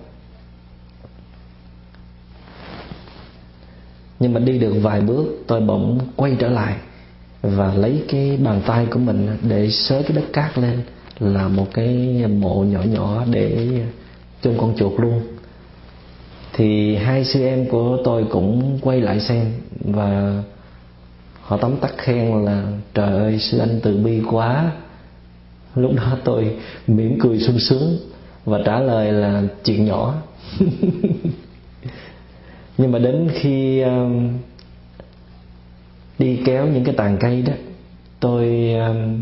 Nhưng mà đi được vài bước, tôi bỗng quay trở lại và lấy cái bàn tay của mình để xới cái đất cát lên, là một cái mộ nhỏ nhỏ để chôn con chuột luôn. Thì hai sư em của tôi cũng quay lại xem và họ tóm tắt khen là trời ơi, sư anh từ bi quá lúc đó tôi mỉm cười sung sướng và trả lời là chuyện nhỏ. Nhưng mà đến khi um, đi kéo những cái tàn cây đó tôi um,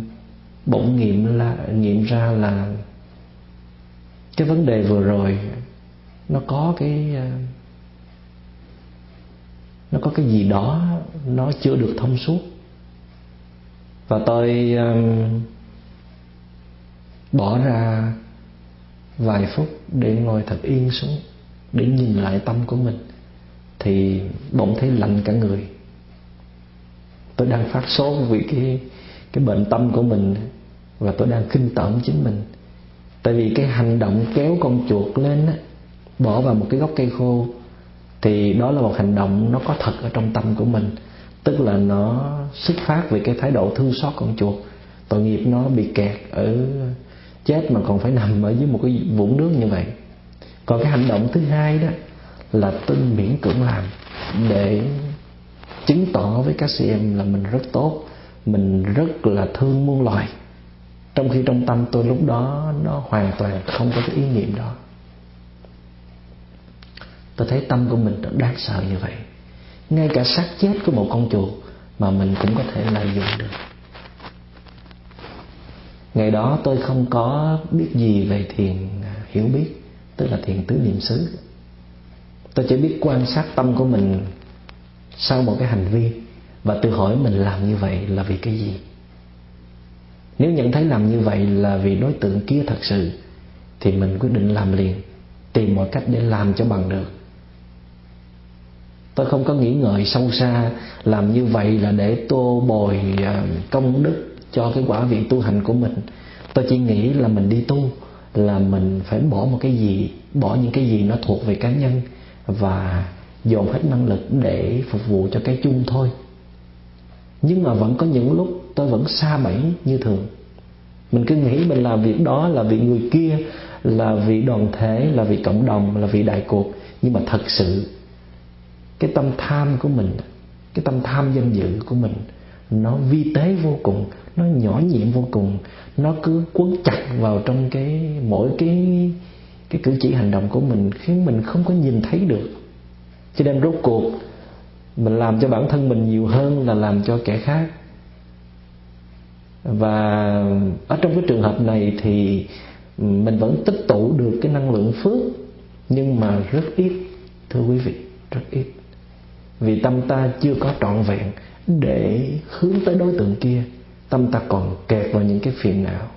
bỗng nghiệm là nghiệm ra là cái vấn đề vừa rồi nó có cái uh, nó có cái gì đó nó chưa được thông suốt. Và tôi um, bỏ ra vài phút để ngồi thật yên xuống, để nhìn lại tâm của mình, thì bỗng thấy lạnh cả người. Tôi đang phát sốt vì cái cái bệnh tâm của mình và tôi đang kinh tởm chính mình. Tại vì cái hành động kéo con chuột lên á, bỏ vào một cái gốc cây khô, thì đó là một hành động nó có thật ở trong tâm của mình. Tức là nó xuất phát vì cái thái độ thương xót con chuột. Tội nghiệp nó bị kẹt ở chết mà còn phải nằm ở dưới một cái vũng nước như vậy. Còn cái hành động thứ hai đó là tôi miễn cưỡng làm để chứng tỏ với các chị em là mình rất tốt, mình rất là thương muôn loài. Trong khi trong tâm tôi lúc đó nó hoàn toàn không có cái ý niệm đó. Tôi thấy tâm của mình đáng sợ như vậy. Ngay cả xác chết của một con chuột mà mình cũng có thể lợi dụng được ngày đó tôi không có biết gì về thiền à, hiểu biết, tức là thiền tứ niệm xứ. Tôi chỉ biết quan sát tâm của mình sau một cái hành vi và tự hỏi mình làm như vậy là vì cái gì. Nếu nhận thấy làm như vậy là vì đối tượng kia thật sự, thì mình quyết định làm liền, tìm mọi cách để làm cho bằng được. Tôi không có nghĩ ngợi sâu xa, làm như vậy là để tô bồi à, công đức cho cái quả vị tu hành của mình. Tôi chỉ nghĩ là mình đi tu là mình phải bỏ một cái gì, bỏ những cái gì nó thuộc về cá nhân và dồn hết năng lực để phục vụ cho cái chung thôi. Nhưng mà vẫn có những lúc tôi vẫn xa bẫy như thường. Mình cứ nghĩ mình làm việc đó là vì người kia, là vì đoàn thể, là vì cộng đồng, là vì đại cuộc. Nhưng mà thật sự, cái tâm tham của mình, cái tâm tham danh dự của mình nó vi tế vô cùng nó nhỏ nhiệm vô cùng. Nó cứ quấn chặt vào trong cái, mỗi cái cái cử chỉ hành động của mình, khiến mình không có nhìn thấy được. Cho nên rốt cuộc, mình làm cho bản thân mình nhiều hơn là làm cho kẻ khác. Và ở trong cái trường hợp này thì mình vẫn tích tụ được cái năng lượng phước, nhưng mà rất ít, thưa quý vị, rất ít. Vì tâm ta chưa có trọn vẹn để hướng tới đối tượng kia tâm ta còn kẹt vào những cái phiền não.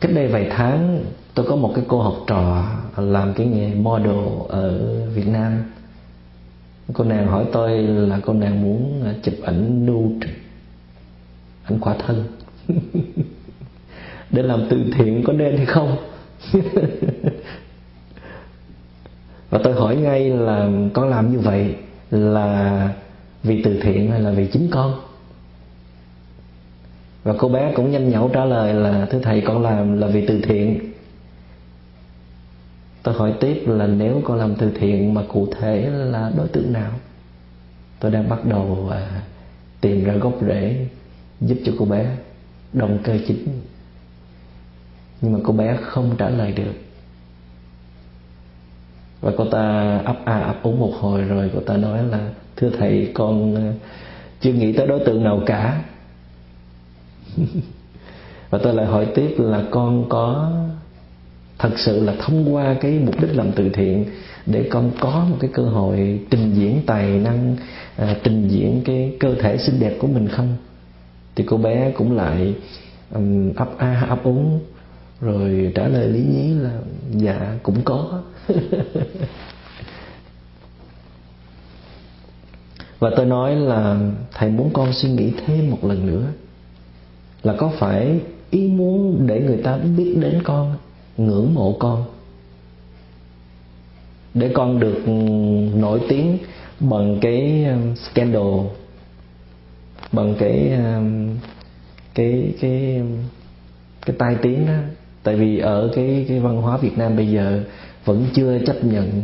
Cách đây vài tháng, tôi có một cái cô học trò làm cái nghề model ở Việt Nam. Cô nàng hỏi tôi là cô nàng muốn chụp ảnh nude ảnh khỏa thân. Để làm từ thiện có nên hay không? Và tôi hỏi ngay là con làm như vậy là vì từ thiện hay là vì chính con? Và cô bé cũng nhanh nhẩu trả lời là thưa thầy con làm là vì từ thiện. Tôi hỏi tiếp là nếu con làm từ thiện mà cụ thể là đối tượng nào? Tôi đang bắt đầu à, tìm ra gốc rễ giúp cho cô bé động cơ chính. Nhưng mà cô bé không trả lời được. Và cô ta ấp a ấp úng một hồi rồi cô ta nói là thưa thầy con à, chưa nghĩ tới đối tượng nào cả. và tôi lại hỏi tiếp là con có thật sự là thông qua cái mục đích làm từ thiện để con có một cái cơ hội trình diễn tài năng à, trình diễn cái cơ thể xinh đẹp của mình không? Thì cô bé cũng lại um, ấp a ấp úng rồi trả lời lý nhí là dạ cũng có. Và tôi nói là thầy muốn con suy nghĩ thêm một lần nữa là có phải ý muốn để người ta biết đến con ngưỡng mộ con? Để con được nổi tiếng bằng cái um, scandal bằng cái um, cái cái um, cái tai tiếng đó. Tại vì ở cái cái văn hóa Việt Nam bây giờ vẫn chưa chấp nhận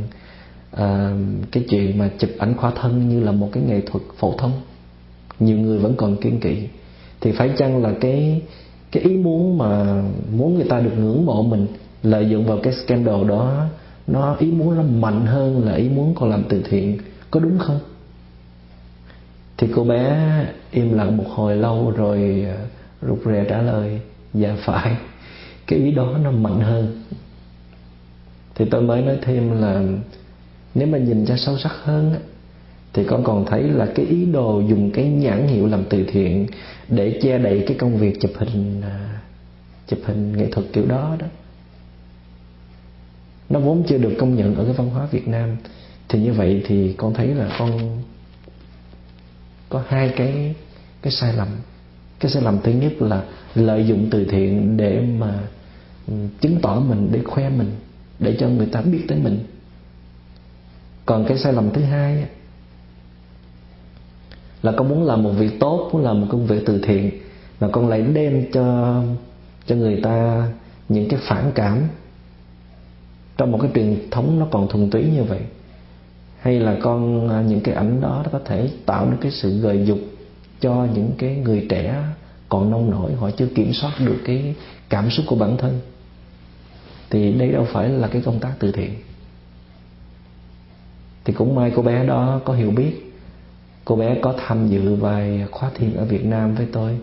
uh, cái chuyện mà chụp ảnh khỏa thân như là một cái nghệ thuật phổ thông. Nhiều người vẫn còn kiên kỵ thì phải chăng là cái cái ý muốn mà muốn người ta được ngưỡng mộ mình lợi dụng vào cái scandal đó, nó ý muốn nó mạnh hơn là ý muốn còn làm từ thiện, có đúng không? Thì cô bé im lặng một hồi lâu rồi ờ, rụt rè trả lời dạ phải, cái ý đó nó mạnh hơn. Thì tôi mới nói thêm là, nếu mà nhìn ra sâu sắc hơn thì con còn thấy là cái ý đồ dùng cái nhãn hiệu làm từ thiện để che đậy cái công việc chụp hình à, chụp hình nghệ thuật kiểu đó đó. Nó vốn chưa được công nhận ở cái văn hóa Việt Nam. Thì như vậy thì con thấy là con có hai cái cái sai lầm. Cái sai lầm thứ nhất là lợi dụng từ thiện để mà ừ, chứng tỏ mình, để khoe mình, để cho người ta biết tới mình. Còn cái sai lầm thứ hai là con muốn làm một việc tốt, muốn làm một công việc từ thiện. Mà con lại đem cho cho người ta những cái phản cảm. Trong một cái truyền thống nó còn thuần túy như vậy. Hay là con à, những cái ảnh đó nó có thể tạo được cái sự gợi dục cho những cái người trẻ còn nông nổi, họ chưa kiểm soát được cái cảm xúc của bản thân. Thì đây đâu phải là cái công tác từ thiện. Thì cũng may cô bé đó có hiểu biết cô bé có tham dự vài khóa thiền ở Việt Nam với tôi.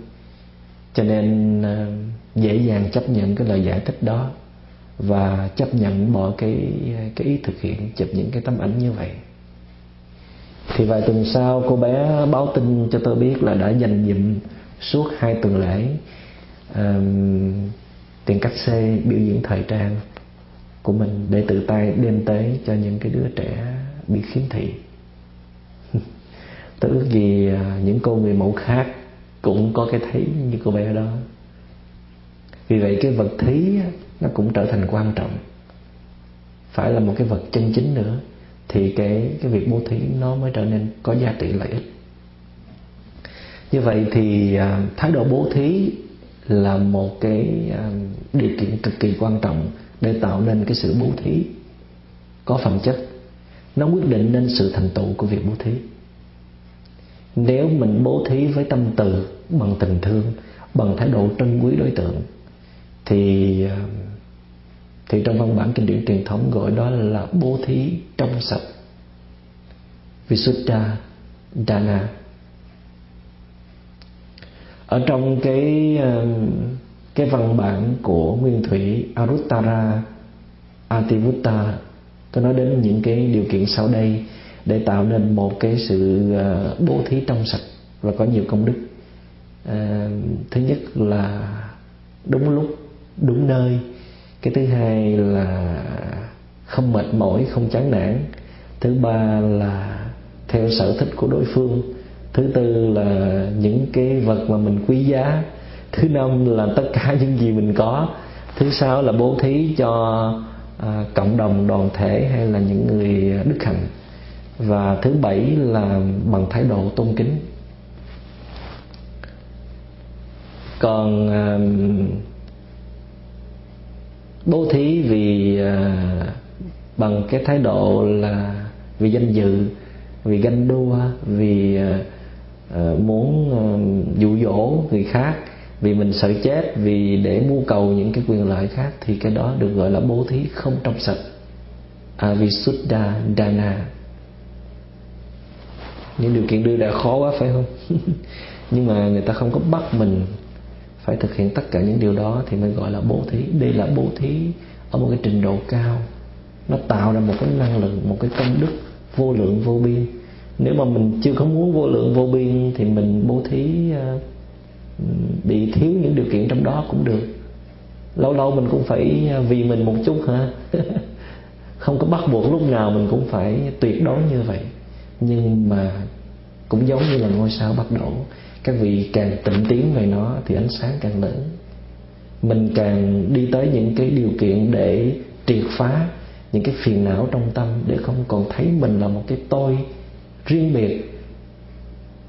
Cho nên ờ, dễ dàng chấp nhận cái lời giải thích đó và chấp nhận bỏ cái cái ý thực hiện chụp những cái tấm ảnh như vậy. Thì vài tuần sau cô bé báo tin cho tôi biết là đã dành dụm suốt hai tuần lễ um, tiền cách xe biểu diễn thời trang của mình để tự tay đem tới cho những cái đứa trẻ bị khiếm thị tức ước gì à, những cô người mẫu khác cũng có cái thấy như cô bé đó. Vì vậy cái vật thí nó cũng trở thành quan trọng. Phải là một cái vật chân chính nữa, thì cái cái việc bố thí nó mới trở nên có giá trị lợi ích. Như vậy thì à, thái độ bố thí là một cái à, điều kiện cực kỳ quan trọng để tạo nên cái sự bố thí có phẩm chất. Nó quyết định nên sự thành tựu của việc bố thí nếu mình bố thí với tâm từ bằng tình thương, bằng thái độ trân quý đối tượng, thì ờ, thì trong văn bản kinh điển truyền thống gọi đó là bố thí trong sạch. Visuddha Dana. Ở trong cái ờ, cái văn bản của nguyên thủy Aruttara Ativutta tôi nói đến những cái điều kiện sau đây để tạo nên một cái sự ờ, bố thí trong sạch và có nhiều công đức. À, thứ nhất là đúng lúc đúng nơi. Cái thứ hai là không mệt mỏi không chán nản. Thứ ba là theo sở thích của đối phương. Thứ tư là những cái vật mà mình quý giá. Thứ năm là tất cả những gì mình có. Thứ sáu là bố thí cho à, cộng đồng đoàn thể hay là những người đức hạnh và thứ bảy là bằng thái độ tôn kính. Còn bố thí vì ờ, bằng cái thái độ là vì danh dự, vì ganh đua, vì ờ, ờ, muốn dụ dỗ người khác, vì mình sợ chết, vì để mưu cầu những cái quyền lợi khác, thì cái đó được gọi là bố thí không trong sạch. Avisuddha dana những điều kiện đưa ra khó quá, phải không? Nhưng mà người ta không có bắt mình phải thực hiện tất cả những điều đó thì mới gọi là bố thí. Đây là bố thí ở một cái trình độ cao. Nó tạo ra một cái năng lượng một cái công đức vô lượng, vô biên. Nếu mà mình chưa có muốn vô lượng, vô biên thì mình bố thí ờ, bị thiếu những điều kiện trong đó cũng được. Lâu lâu mình cũng phải ờ, vì mình một chút hả? Không có bắt buộc lúc nào mình cũng phải tuyệt đối như vậy nhưng mà cũng giống như là ngôi sao bắt đầu các vị càng tịnh tiến về nó thì ánh sáng càng lớn. Mình càng đi tới những cái điều kiện để triệt phá những cái phiền não trong tâm để không còn thấy mình là một cái tôi riêng biệt.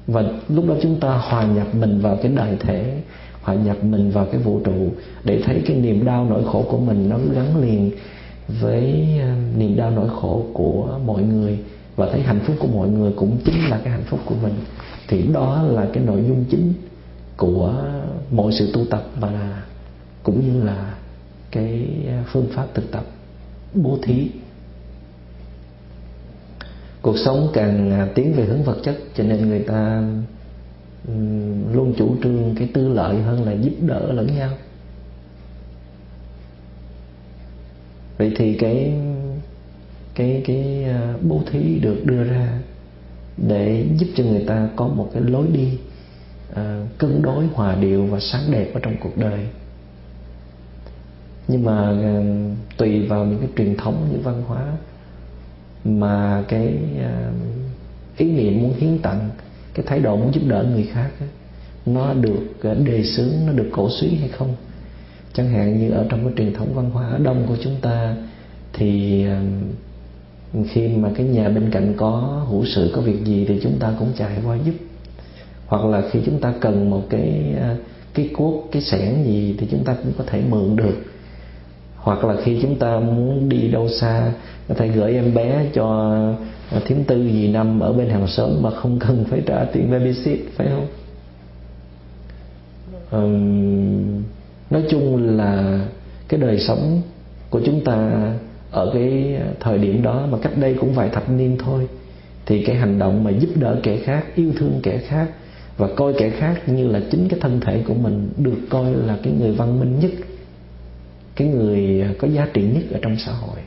Và lúc đó chúng ta hòa nhập mình vào cái đại thể, hòa nhập mình vào cái vũ trụ để thấy cái niềm đau nỗi khổ của mình nó gắn liền với à, niềm đau nỗi khổ của mọi người và thấy hạnh phúc của mọi người cũng chính là cái hạnh phúc của mình. Thì đó là cái nội dung chính của mọi sự tu tập và là cũng như là cái phương pháp thực tập, bố thí. Cuộc sống càng à, tiến về hướng vật chất, cho nên người ta luôn chủ trương cái tư lợi hơn là giúp đỡ lẫn nhau. Vậy thì cái cái cái à, bố thí được đưa ra để giúp cho người ta có một cái lối đi uh, cân đối hòa điệu và sáng đẹp ở trong cuộc đời. Nhưng mà uh, tùy vào những cái truyền thống những văn hóa mà cái uh, ý niệm muốn hiến tặng cái thái độ muốn giúp đỡ người khác ấy, nó được đề xướng nó được cổ suý hay không? Chẳng hạn như ở trong cái truyền thống văn hóa ở đông của chúng ta thì khi mà cái nhà bên cạnh có hữu sự có việc gì thì chúng ta cũng chạy qua giúp. Hoặc là khi chúng ta cần một cái à, cái cuốc cái xẻng gì thì chúng ta cũng có thể mượn được. Hoặc là khi chúng ta muốn đi đâu xa có thể gửi em bé cho à, thím tư gì năm ở bên hàng xóm mà không cần phải trả tiền babysit phải không? Um, nói chung là cái đời sống của chúng ta ở cái thời điểm đó mà cách đây cũng vài thập niên thôi, thì cái hành động mà giúp đỡ kẻ khác, yêu thương kẻ khác và coi kẻ khác như là chính cái thân thể của mình được coi là cái người văn minh nhất, cái người có giá trị nhất ở trong xã hội.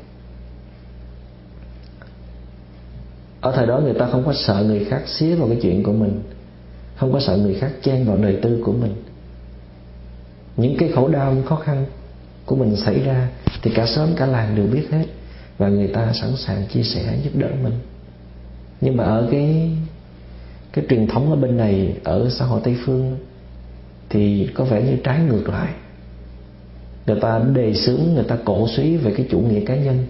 Ở thời đó người ta không có sợ người khác xía vào cái chuyện của mình, không có sợ người khác chen vào đời tư của mình. Những cái khổ đau những khó khăn của mình xảy ra, thì cả xóm, cả làng đều biết hết. Và người ta sẵn sàng chia sẻ, giúp đỡ mình. Nhưng mà ở cái cái truyền thống ở bên này, ở xã hội tây phương, thì có vẻ như trái ngược lại. Người ta đề xướng, người ta cổ suý về cái chủ nghĩa cá nhân.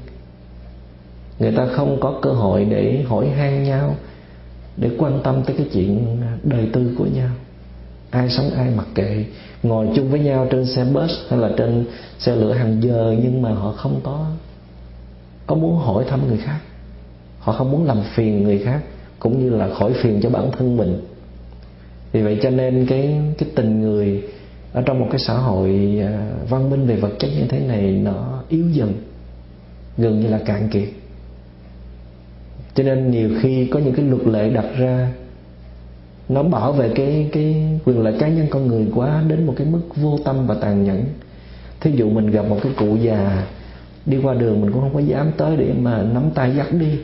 Người ta không có cơ hội để hỏi han nhau, để quan tâm tới cái chuyện đời tư của nhau ai sống ai mặc kệ. Ngồi chung với nhau trên xe bus hay là trên xe lửa hàng giờ nhưng mà họ không có có muốn hỏi thăm người khác. Họ không muốn làm phiền người khác cũng như là khỏi phiền cho bản thân mình. Vì vậy cho nên cái cái tình người ở trong một cái xã hội à, văn minh về vật chất như thế này nó yếu dần, gần như là cạn kiệt. Cho nên nhiều khi có những cái luật lệ đặt ra nó bảo vệ cái cái quyền lợi cá nhân con người quá đến một cái mức vô tâm và tàn nhẫn. Thí dụ mình gặp một cái cụ già đi qua đường mình cũng không có dám tới để mà nắm tay dắt đi.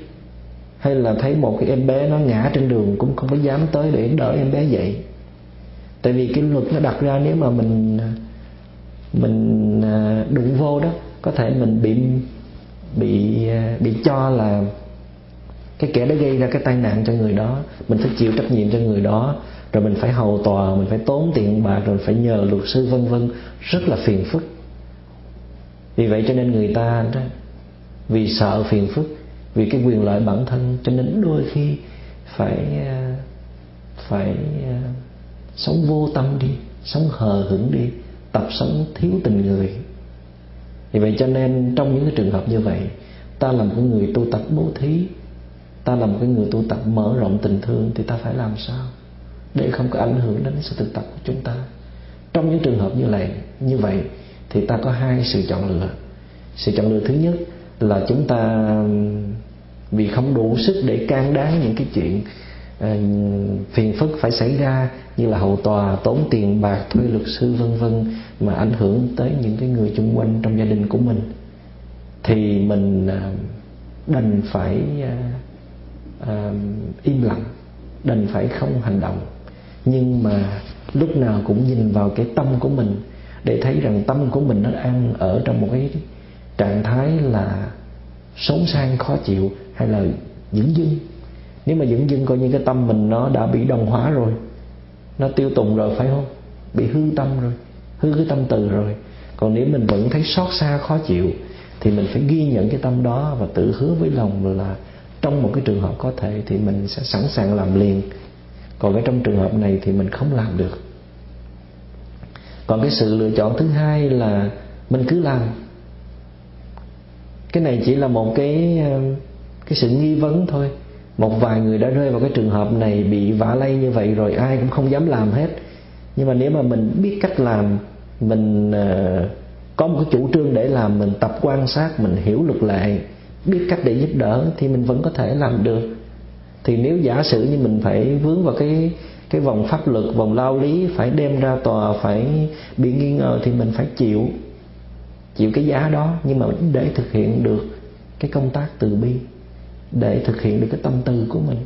Hay là thấy một cái em bé nó ngã trên đường cũng không có dám tới để đỡ em bé dậy. Tại vì cái luật nó đặt ra nếu mà mình mình à, đụng vô đó, có thể mình bị bị à, bị cho là cái kẻ đã gây ra cái tai nạn cho người đó, mình phải chịu trách nhiệm cho người đó. Rồi mình phải hầu tòa, mình phải tốn tiền bạc rồi phải nhờ luật sư vân vân. Rất là phiền phức. Vì vậy cho nên người ta đó, vì sợ phiền phức, vì cái quyền lợi bản thân, cho nên đôi khi phải à, phải à, sống vô tâm đi, sống hờ hững đi, tập sống thiếu tình người. Vì vậy cho nên trong những cái trường hợp như vậy, ta là một người tu tập bố thí ta là một cái người tu tập mở rộng tình thương thì ta phải làm sao? Để không có ảnh hưởng đến sự thực tập của chúng ta. Trong những trường hợp như này như vậy thì ta có hai sự chọn lựa. Sự chọn lựa thứ nhất là chúng ta vì không đủ sức để can đáng những cái chuyện uh, phiền phức phải xảy ra như là hậu tòa tốn tiền bạc thuê luật sư vân vân mà ảnh hưởng tới những cái người chung quanh trong gia đình của mình thì mình uh, đành phải ờ, uh, im lặng đành phải không hành động. Nhưng mà lúc nào cũng nhìn vào cái tâm của mình để thấy rằng tâm của mình nó đang ở trong một cái trạng thái là sống sang khó chịu hay là dưỡng dưng. Nếu mà dưỡng dưng coi như cái tâm mình nó đã bị đồng hóa rồi nó tiêu tùng rồi phải không? Bị hư tâm rồi hư cái tâm từ rồi. Còn nếu mình vẫn thấy xót xa khó chịu thì mình phải ghi nhận cái tâm đó và tự hứa với lòng là trong một cái trường hợp có thể thì mình sẽ sẵn sàng làm liền. Còn cái trong trường hợp này thì mình không làm được. Còn cái sự lựa chọn thứ hai là mình cứ làm. Cái này chỉ là một cái ờ, cái sự nghi vấn thôi. Một vài người đã rơi vào cái trường hợp này bị vạ lây như vậy rồi, ai cũng không dám làm hết. Nhưng mà nếu mà mình biết cách làm, mình ờ, có một cái chủ trương để làm, mình tập quan sát, mình hiểu luật lệ biết cách để giúp đỡ thì mình vẫn có thể làm được. Thì nếu giả sử như mình phải vướng vào cái cái vòng pháp luật, vòng lao lý, phải đem ra tòa, phải bị nghi ngờ thì mình phải chịu chịu cái giá đó. Nhưng mà để thực hiện được cái công tác từ bi, để thực hiện được cái tâm tư của mình.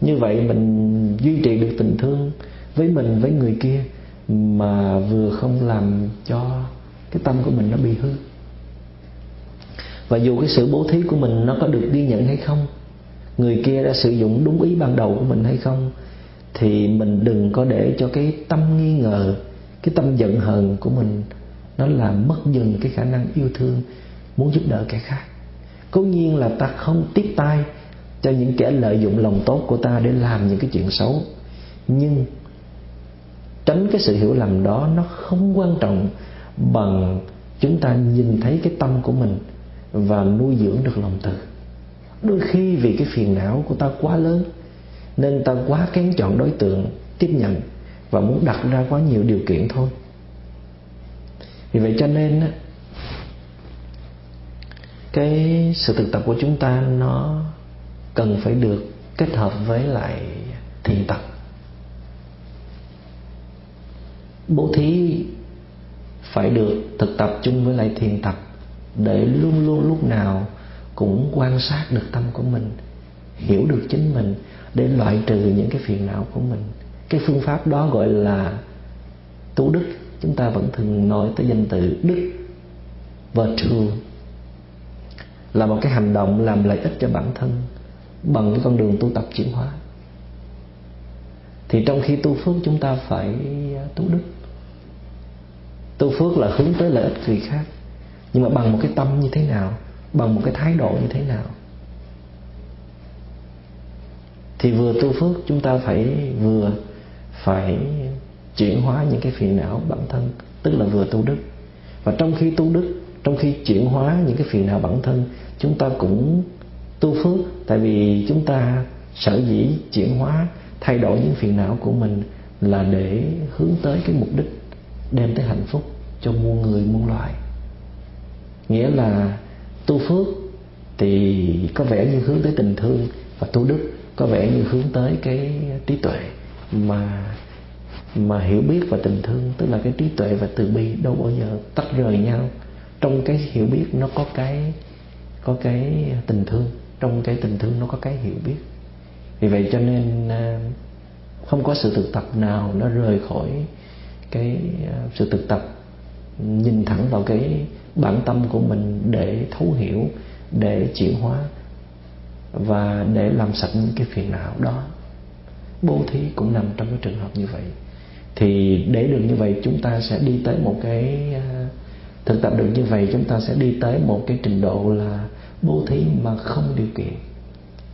Như vậy mình duy trì được tình thương với mình, với người kia mà vừa không làm cho cái tâm của mình nó bị hư và dù cái sự bố thí của mình nó có được ghi nhận hay không, người kia đã sử dụng đúng ý ban đầu của mình hay không, thì mình đừng có để cho cái tâm nghi ngờ, cái tâm giận hờn của mình nó làm mất dần cái khả năng yêu thương muốn giúp đỡ kẻ khác. Cố nhiên là ta không tiếp tay cho những kẻ lợi dụng lòng tốt của ta để làm những cái chuyện xấu. Nhưng tránh cái sự hiểu lầm đó nó không quan trọng bằng chúng ta nhìn thấy cái tâm của mình và nuôi dưỡng được lòng từ. Đôi khi vì cái phiền não của ta quá lớn, nên ta quá kén chọn đối tượng tiếp nhận và muốn đặt ra quá nhiều điều kiện thôi. Vì vậy cho nên cái sự thực tập của chúng ta nó cần phải được kết hợp với lại thiền tập. Bố thí phải được thực tập chung với lại thiền tập để luôn luôn lúc nào cũng quan sát được tâm của mình, hiểu được chính mình để loại trừ những cái phiền não của mình. Cái phương pháp đó gọi là tu đức. Chúng ta vẫn thường nói tới danh từ đức virtue, là một cái hành động làm lợi ích cho bản thân bằng cái con đường tu tập chuyển hóa. Thì trong khi tu phước, chúng ta phải tu đức. Tu phước là hướng tới lợi ích người khác nhưng mà bằng một cái tâm như thế nào? Bằng một cái thái độ như thế nào? Thì vừa tu phước, chúng ta phải vừa phải chuyển hóa những cái phiền não bản thân, tức là vừa tu đức. Và trong khi tu đức, trong khi chuyển hóa những cái phiền não bản thân, chúng ta cũng tu phước. Tại vì chúng ta sở dĩ chuyển hóa, thay đổi những phiền não của mình là để hướng tới cái mục đích đem tới hạnh phúc cho muôn người, muôn loài nghĩa là tu phước thì có vẻ như hướng tới tình thương và tu đức, có vẻ như hướng tới cái trí tuệ mà mà hiểu biết và tình thương, tức là cái trí tuệ và từ bi đâu bao giờ tách rời nhau. Trong cái hiểu biết nó có cái có cái tình thương, trong cái tình thương nó có cái hiểu biết. Vì vậy cho nên à, không có sự thực tập nào nó rời khỏi cái à, sự thực tập nhìn thẳng vào cái bản tâm của mình để thấu hiểu, để chuyển hóa và để làm sạch những cái phiền não đó. Bố thí cũng nằm trong cái trường hợp như vậy. Thì để được như vậy, chúng ta sẽ đi tới một cái à, thực tập được như vậy, chúng ta sẽ đi tới một cái trình độ là bố thí mà không điều kiện.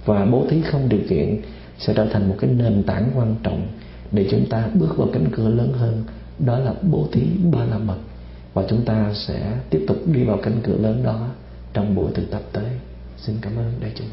Và bố thí không điều kiện sẽ trở thành một cái nền tảng quan trọng để chúng ta bước vào cánh cửa lớn hơn, đó là bố thí ba la mật và chúng ta sẽ tiếp tục đi vào cánh cửa lớn đó trong buổi thực tập tới. Xin cảm ơn đại chúng.